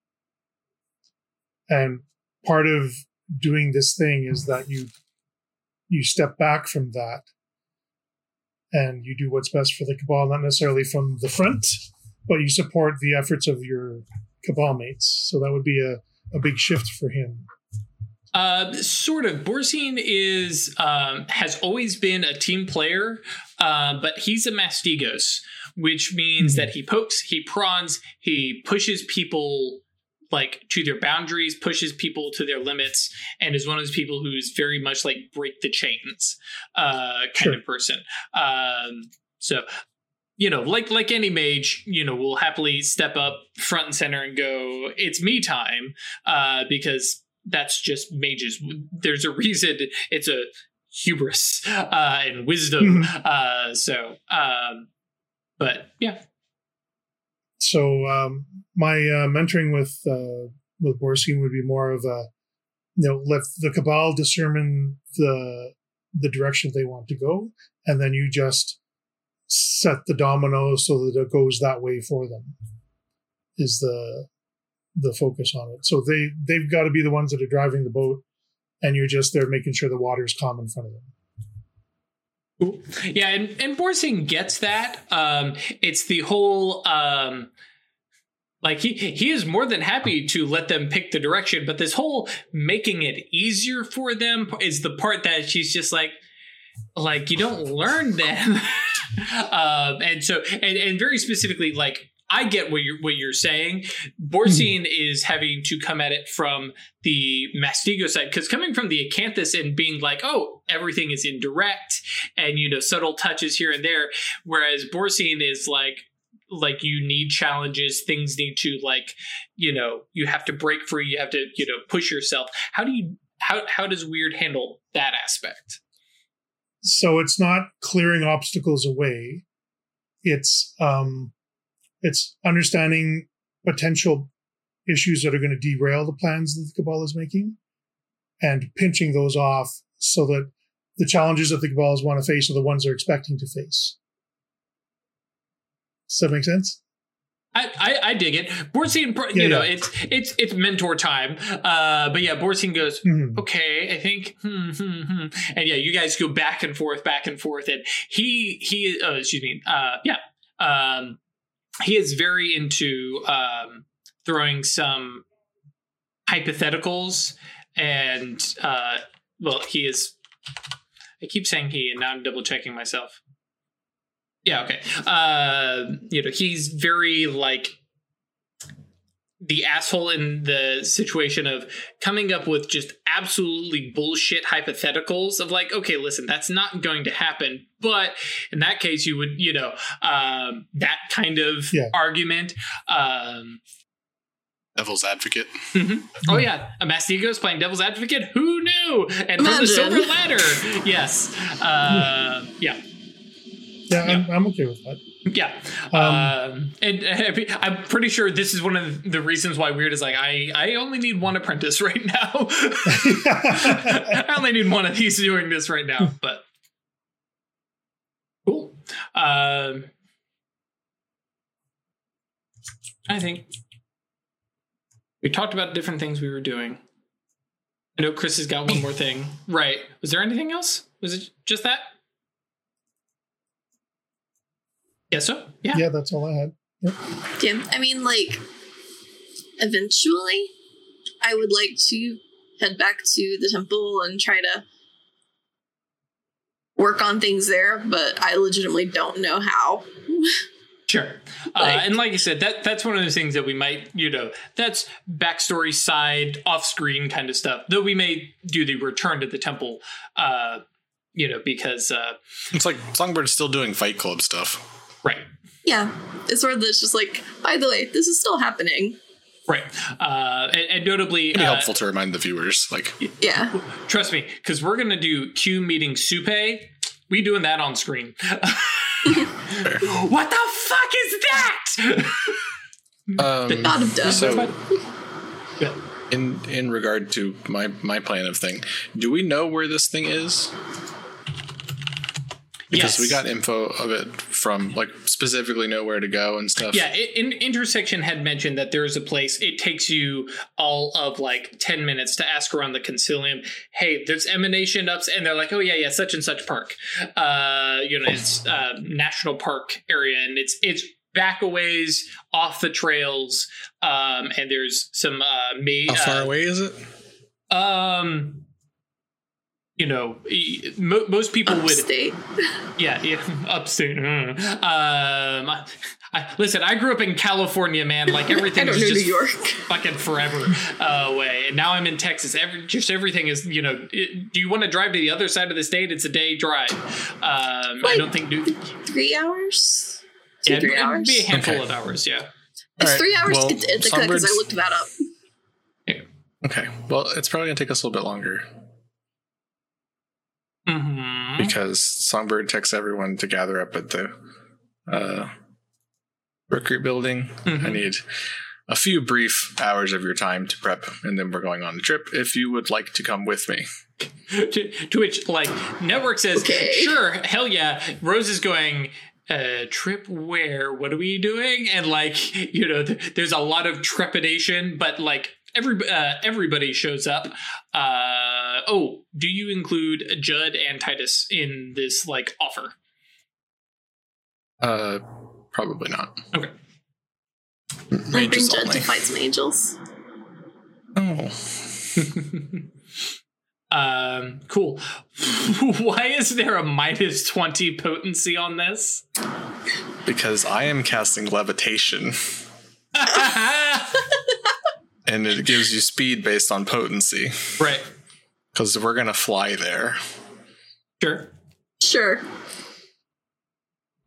and part of doing this thing is that you you step back from that and you do what's best for the cabal, not necessarily from the front, but you support the efforts of your cabal mates. So that would be a, a big shift for him. Uh, sort of. Borsine is um, has always been a team player, uh, but he's a mastigos, which means Mhm. that he pokes, he prawns, he pushes people like to their boundaries, pushes people to their limits, and is one of those people who's very much like break the chains uh, kind Sure. of person. Um, so you know, like like any mage, you know, will happily step up front and center and go, "It's me time," uh, because that's just mages. There's a reason it's a hubris uh, and wisdom. Mhm. Uh, so, um, but yeah, So um, my uh, mentoring with uh, with Borsine would be more of a you know let the cabal determine the the direction they want to go, and then you just set the dominoes so that it goes that way for them. Is the the focus on it? So they they've got to be the ones that are driving the boat, and you're just there making sure the water's calm in front of them. Yeah, and, and Borsine gets that. Um, it's the whole um, like he he is more than happy to let them pick the direction, but this whole making it easier for them is the part that she's just like like you don't learn them. um, and so and, and very specifically like I get what you're what you're saying. Borsine is having to come at it from the Mastigo side because coming from the Acanthus and being like, oh, everything is indirect and you know subtle touches here and there, whereas Borsine is like like you need challenges things need to like you know you have to break free you have to you know push yourself. How do you how how does weird handle that aspect? So it's not clearing obstacles away. It's um it's understanding potential issues that are going to derail the plans that the cabal is making and pinching those off so that the challenges that the cabals want to face are the ones they're expecting to face does that make sense I, I, I dig it. Borsine, you Yeah, know, yeah. it's it's it's mentor time. Uh, but yeah, Borsine goes, Mhm. okay, I think, hmm, hmm, hmm. and yeah, you guys go back and forth, back and forth, and he he, uh, excuse me, uh, yeah, um, he is very into um, throwing some hypotheticals, and uh, well, he is. I keep saying he, and now I'm double checking myself. Yeah, okay. Uh, you know, he's very like the asshole in the situation of coming up with just absolutely bullshit hypotheticals of like, okay, listen, that's not going to happen. But in that case, you would, you know, um, that kind of Yeah. argument. Um, Devil's advocate. mhm. Oh yeah, a Mastigo is playing devil's advocate. Who knew? And from the silver ladder. Yes. Uh, yeah. yeah, I'm, I'm okay with that Yeah, Um, um, and uh, I'm pretty sure this is one of the reasons why Weird is like, I I only need one apprentice right now. I only need one of these doing this right now. But cool. Um, I think we talked about different things we were doing. I know Chris has got one more thing. Right? Was there anything else? Was it just that? Yes, so yeah. yeah that's all i had Yeah, I mean, like, eventually, I would like to head back to the temple and try to work on things there, but I legitimately don't know how. Sure. uh, Like- and like I said, that that's one of those things that we might, you know, that's backstory side, off screen kind of stuff. Though we may do the return to the temple, uh, you know, because uh, It's like Songbird's still doing Fight Club stuff. Right, Yeah, it's sort of this just like, by the way, this is still happening. right, uh, and, and notably, It'd be uh, helpful to remind the viewers. Like, Yeah. trust me, because we're gonna do Q meeting Supe. We doing that on screen. what the fuck is that? um, God of death. so Yeah. in in regard to my my plan of thing, do we know where this thing is? Because Yes. we got info of it from like specifically know where to go and stuff. Yeah, i- in, intersection had mentioned that there's a place. It takes you all of like ten minutes to ask around the consilium. Hey, there's emanation ups, and they're like, oh yeah, yeah, such and such park. Uh, you know, it's uh, national park area, and it's it's back a ways off the trails. Um, and there's some uh, made. How far uh, away is it? Um, you know, e- mo- most people would Upstate. yeah, yeah, upstate. mm. Um, I, listen, I grew up in California, man. Like everything don't is just New York. fucking forever uh, away, and now I'm in Texas. Every just everything is, you know. It, do you want to drive to the other side of the state? It's a day drive. Um, I don't think. Do, Three hours? Two, yeah, three it'd hours? be a handful Okay. of hours. Yeah. It's Alright, three hours well, to get to Ithaca because I looked that up. Yeah. Okay. Well, it's probably gonna take us a little bit longer. Hmm because Songbird texts everyone to gather up at the uh, recruit building. Mhm. I need a few brief hours of your time to prep, and then we're going on the trip. If you would like to come with me, to, to which like network says Okay. sure hell yeah rose is going uh trip where what are we doing and like you know th- there's a lot of trepidation but like every uh, everybody shows up uh oh do you include judd and titus in this like offer uh, probably not. Okay. I bring Judd only. to fight some angels. Oh, um cool why is there a minus 20 potency on this because I am casting levitation, and it gives you speed based on potency. right Because we're gonna fly there. sure Sure.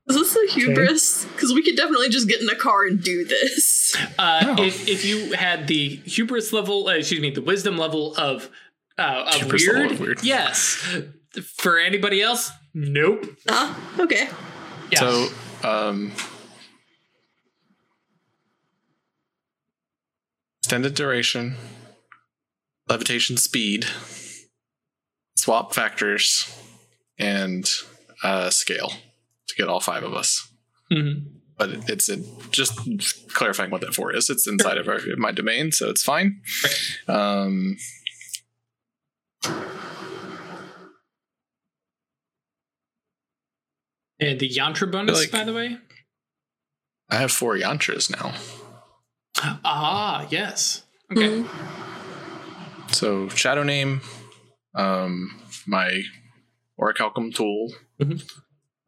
Is this a hubris? Because we could definitely just get in a car and do this. Uh, No. if, if you had the hubris level, uh, excuse me, the wisdom level of uh, of weird, level of weird. yes. For anybody else, nope. Ah, okay. Yeah. So, um, extended duration, levitation speed, swap factors, and uh, scale to get all five of us. Mhm. But it's in, just clarifying what that for is. It's inside of our, my domain, so it's fine. Um, and the yantra bonus, Like- by the way. I have four yantras now. Ah, yes. Okay. Mm. So shadow name, um, my orichalcum tool Mhm.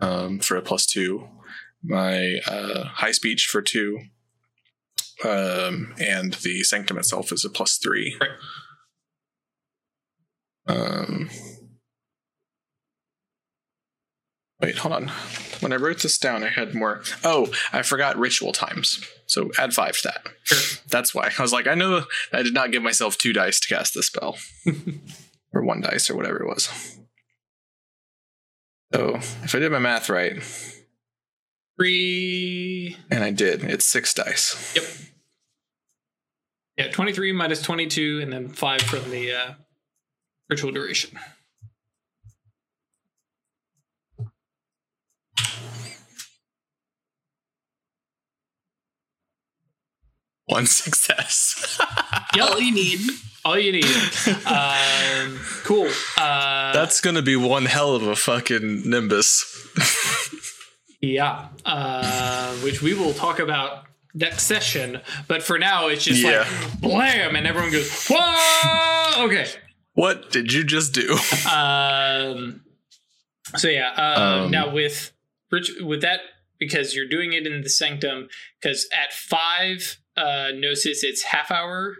um, for a plus two, my uh, high speech for two, um, and the sanctum itself is a plus three. Right. Um, wait, hold on. When I wrote this down, I had more. Oh, I forgot ritual times. So add five to that. Sure. That's why I was like, I know I did not give myself two dice to cast this spell, or one dice, or whatever it was. So if I did my math right, Three. and I did, it's six dice. Yep. Yeah, 23 minus 22, and then 5 from the uh, ritual duration. One success. Yep. All you need. All you need. um, cool. Uh, That's gonna be one hell of a fucking nimbus. Yeah, uh, which we will talk about next session. But for now, it's just Yeah. like blam, and everyone goes, "Whoa!" Okay. what did you just do? Um. So yeah. Uh, Um, now with Rich, with that, because you're doing it in the sanctum, because at five uh, gnosis, it's half hour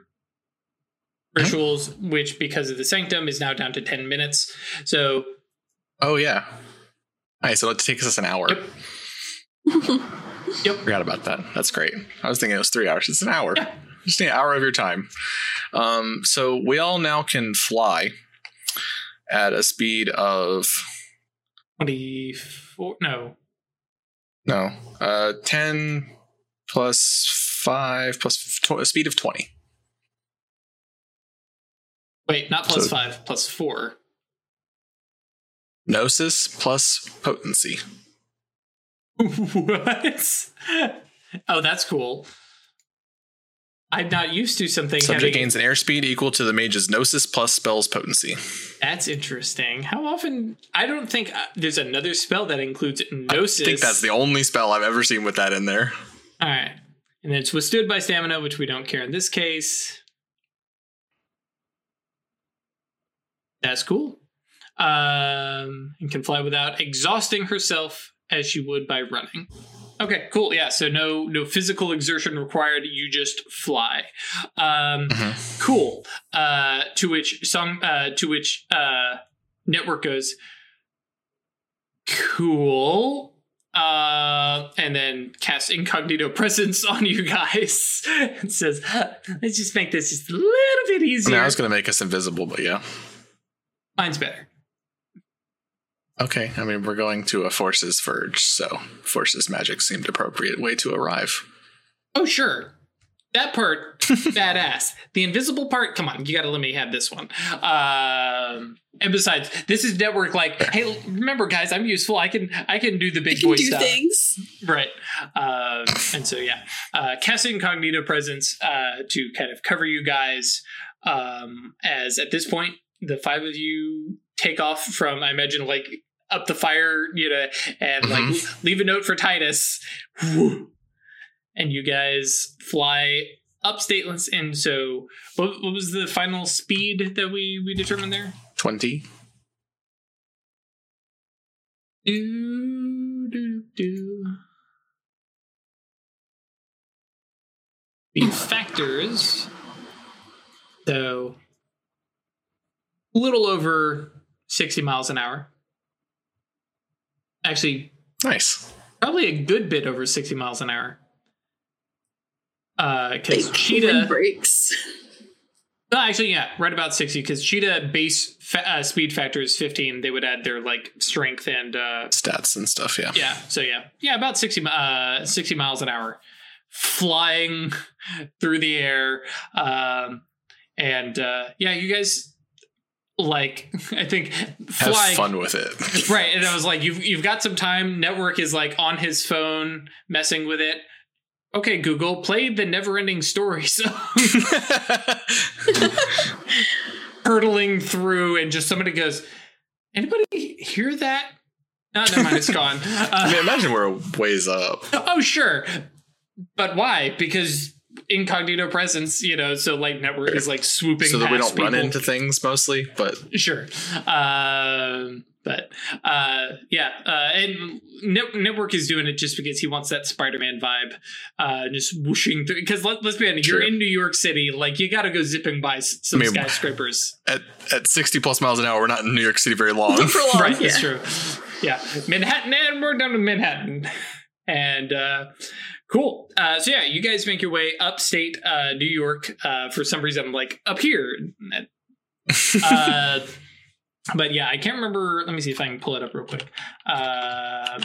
rituals, which because of the sanctum is now down to ten minutes. So Oh yeah. Nice. So it takes us an hour. Yep. Yep. Forgot about that. That's great. I was thinking it was three hours. It's an hour. Yeah. Just an hour of your time. Um, so we all now can fly at a speed of twenty four. No, no, uh, ten plus five plus tw- a speed of twenty. wait, not plus So- five, plus four. Gnosis plus potency. what? Oh, that's cool. I'm not used to something Subject gains an airspeed equal to the mage's gnosis plus spell's potency. That's interesting. How often? I don't think uh, there's another spell that includes gnosis. I think that's the only spell I've ever seen with that in there. All right, and then it's withstood by stamina, which we don't care in this case. That's cool. Um, and can fly without exhausting herself as she would by running. Okay, cool. Yeah, so no no physical exertion required. You just fly. Um, Mhm. Cool. Uh, to which some Uh, to which uh, network goes. Cool. Uh, and then casts incognito presence on you guys. and says, "Let's just make this just a little bit I easier." mean, I was going to make us invisible, but yeah. Mine's better. Okay, I mean we're going to a forces verge, so forces magic seemed appropriate way to arrive. Oh, sure. That part, badass. The invisible part, come on, you gotta let me have this one. Um, and besides, this is network like, hey, remember guys, I'm useful. I can I can do the big can boy do stuff. things. Right. Um, and so yeah. Uh cast incognito presence uh to kind of cover you guys. Um as at this point, the five of you take off from I imagine like up the fire, you know, and like leave a note for Titus. And you guys fly up stateless. And so what, what was the final speed that we we determined there? Twenty. Do, do, do. The factors. So, a little over 60 miles an hour. Actually, Nice. probably a good bit over 60 miles an hour. Because Like Cheetah. windbreaks. No, actually, yeah, right about 60. Because Cheetah base fa- uh, speed factor is 15. They would add their like strength and uh, Stats and stuff, yeah. Yeah. So yeah, yeah, about 60, uh, 60 miles an hour, flying through the air, um, and uh, yeah, you guys like I think Have flying. fun with it. Right, and I was like, "You've you've got some time." Network is like on his phone, messing with it. Okay, Google, play the never-ending story song, hurtling through, and just somebody goes, "Anybody hear that?" No, never mind, it's gone. Uh, I mean, imagine we're ways up. Oh, sure. But why? Because incognito presence, you know, so like network is like swooping so that we don't run into things mostly, but Sure. Um, but uh, yeah, uh, and Net- Network is doing it just because he wants that Spider-Man vibe, uh, just whooshing through. Because let, let's be honest, you're in New York City, like you got to go zipping by some I mean, skyscrapers. at at 60 plus miles an hour, we're not in New York City very long. For long, right, yeah. that's true. Yeah, Manhattan, and we're down to Manhattan, and uh, cool. Uh, so yeah, you guys make your way upstate uh, New York. Uh, for some reason, I'm like up here. Uh, but yeah, I can't remember. Let me see if I can pull it up real quick. Uh,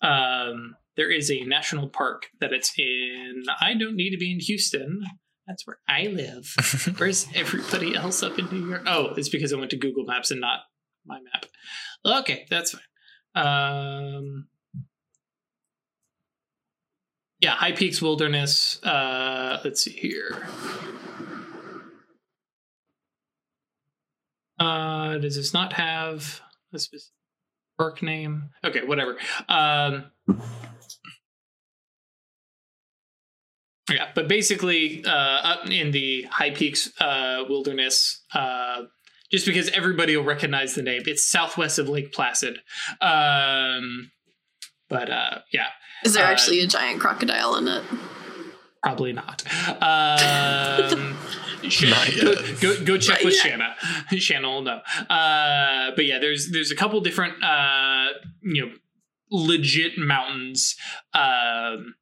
um, there is a national park that it's in. I don't need to be in Houston. That's where I live. Where's everybody else up in New York? Oh, it's because I went to Google Maps and not my map. Okay, that's fine. Um, yeah, High Peaks Wilderness. Uh, let's see here. Uh, does this not have a specific park name? Okay, whatever. Um, yeah, but basically, uh, up in the High Peaks uh, Wilderness, uh, just because everybody will recognize the name, it's southwest of Lake Placid. Um, but uh, yeah, Is there Uh, actually a giant crocodile in it? Probably not. Um, Not go, go, go check Not with yet. Shanna. Shanna will know. Uh, but yeah, there's there's a couple different uh, you know legit mountains um,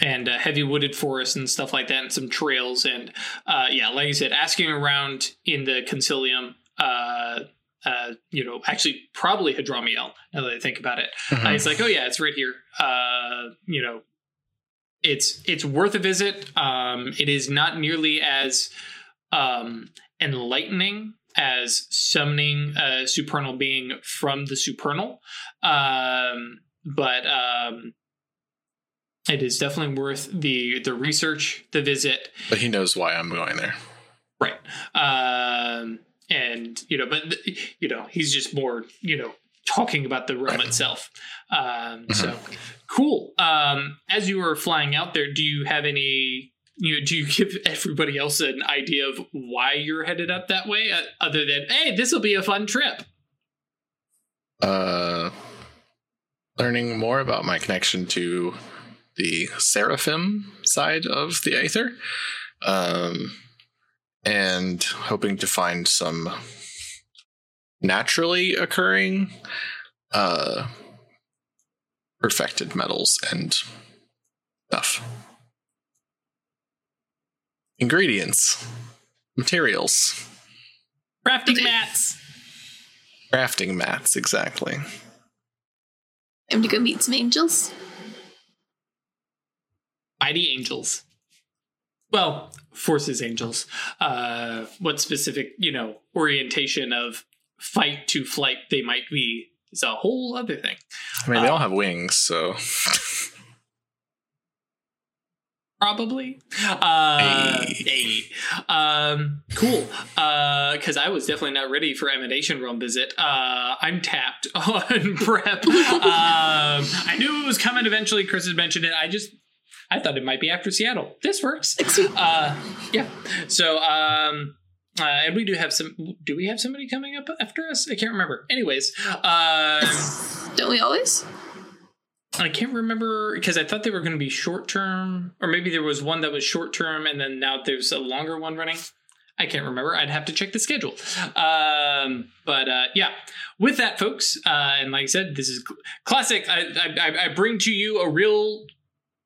and uh, heavy wooded forests and stuff like that, and some trails. And uh, yeah, like I said, asking around in the consilium. Uh, uh, you know, actually, probably Hadromiel. Now that I think about it, uh, it's like, oh yeah, it's right here. Uh, you know, it's it's worth a visit. Um, it is not nearly as um, enlightening as summoning a supernal being from the supernal, um, but um, it is definitely worth the the research, the visit, but he knows why I'm going there. Right. And, you know, but, you know, he's just more, you know, talking about the realm itself. Um, So cool. Um, as you were flying out there, do you have any, you know, do you give everybody else an idea of why you're headed up that way uh, other than, hey, this will be a fun trip? Uh, learning more about my connection to the seraphim side of the Aether, um, and hoping to find some naturally occurring uh, perfected metals and stuff. Ingredients, materials. Crafting mats. Crafting mats, exactly. Time to go meet some angels. Mighty angels. Well, forces angels. Uh, what specific, you know, orientation of fight to flight they might be is a whole other thing. I mean, they Uh, all have wings, so Probably. Uh, Hey. hey. Um, cool. uh Because I was definitely not ready for Emanation Realm visit. Uh, I'm tapped on prep. um, I knew it was coming eventually. Chris had mentioned it. I just, I thought it might be after Seattle. This works. Uh, yeah. So, um, uh, and we do have some. Do we have somebody coming up after us? I can't remember. Anyways, um, Don't we always? I can't remember because I thought they were going to be short term, or maybe there was one that was short term, and then now there's a longer one running. I can't remember. I'd have to check the schedule. Um, but uh, yeah, with that, folks, uh, and like I said, this is classic. I, I, I bring to you a real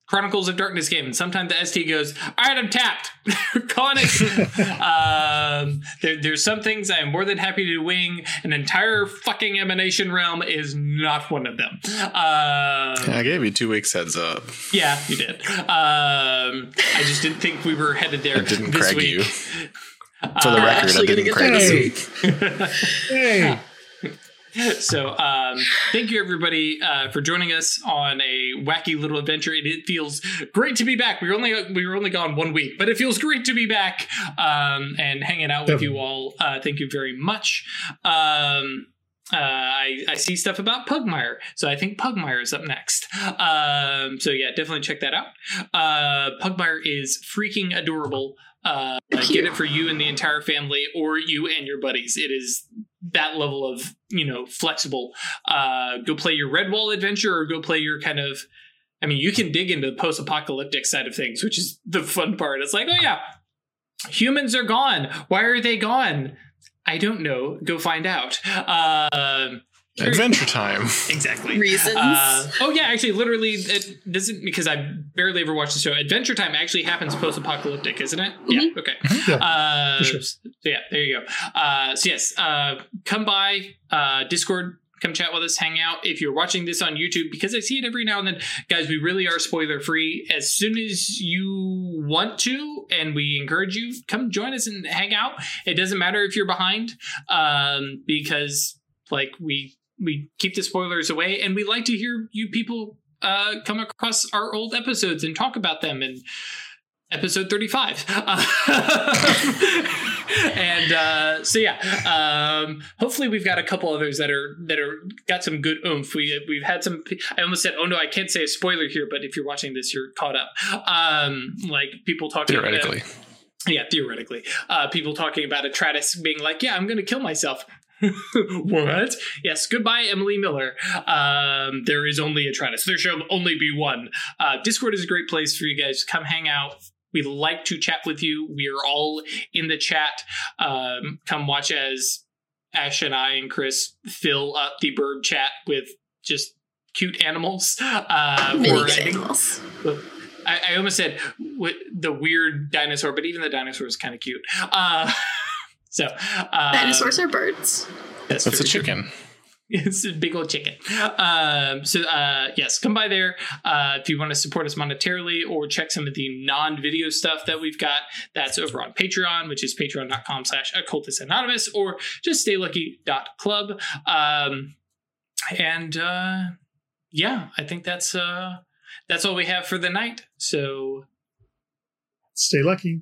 Chronicles of Darkness game, and sometimes the ST goes, "All right, I'm tapped." Calling it. um, there, there's some things I am more than happy to wing. An entire fucking emanation realm is not one of them. Um, I gave you two weeks heads up. yeah, you did. Um, I just didn't think we were headed there I didn't this crag week. you. For the Uh, record, I actually gonna didn't get crag you. this week. Hey, So, um, thank you everybody uh, for joining us on a wacky little adventure. It, it feels great to be back. We were only we were only gone one week, but it feels great to be back um, and hanging out with you all. Uh, thank you very much. Um, uh, I, I see stuff about Pugmire, so I think Pugmire is up next. Um, so yeah, definitely check that out. Uh, Pugmire is freaking adorable. Uh, get it for you and the entire family, or you and your buddies. It is that level of you know flexible. Uh, go play your Redwall adventure, or go play your kind of. I mean, you can dig into the post-apocalyptic side of things, which is the fun part. It's like, oh yeah, humans are gone. Why are they gone? I don't know. Go find out. Um Adventure time. exactly. Reasons. Uh, oh yeah, actually, literally, it doesn't because I barely ever watched the show. Adventure Time actually happens post-apocalyptic, isn't it? Yeah. Okay. Yeah, Uh, sure. So yeah, there you go. Uh, so yes, uh, come by uh, Discord. Come chat with us, hang out. If you're watching this on YouTube, because I see it every now and then, guys, we really are spoiler free. As soon as you want to, and we encourage you, come join us and hang out. It doesn't matter if you're behind, um, because like we we keep the spoilers away, and we like to hear you people uh, come across our old episodes and talk about them and episode 35 and uh, so yeah um, hopefully we've got a couple others that are that are got some good oomph we, we've had some i almost said oh no i can't say a spoiler here but if you're watching this you're caught up um, like people talking Theoretically. yeah, theoretically. Uh, people talking about a Atratus being like, yeah, I'm going to kill myself. what? Yes, goodbye, Emily Miller. Um, there is only a Atratus. There shall only be one. Uh, Discord is a great place for you guys to come hang out. We like to chat with you. We are all in the chat. Um, come watch as Ash and I and Chris fill up the bird chat with just cute animals. Uh, Mini or I think- animals. I, I almost said the weird dinosaur, but even the dinosaur is kind of cute. Uh, so uh, Dinosaurs are birds. That's, That's a very true. chicken. It's a big old chicken. Um, so uh, yes, come by there uh, if you want to support us monetarily or check some of the non-video stuff that we've got. That's over on Patreon, which is patreon.com slash occultist anonymous, or just staylucky.club. Um, and uh, yeah, I think that's uh, that's all we have for the night. So stay lucky.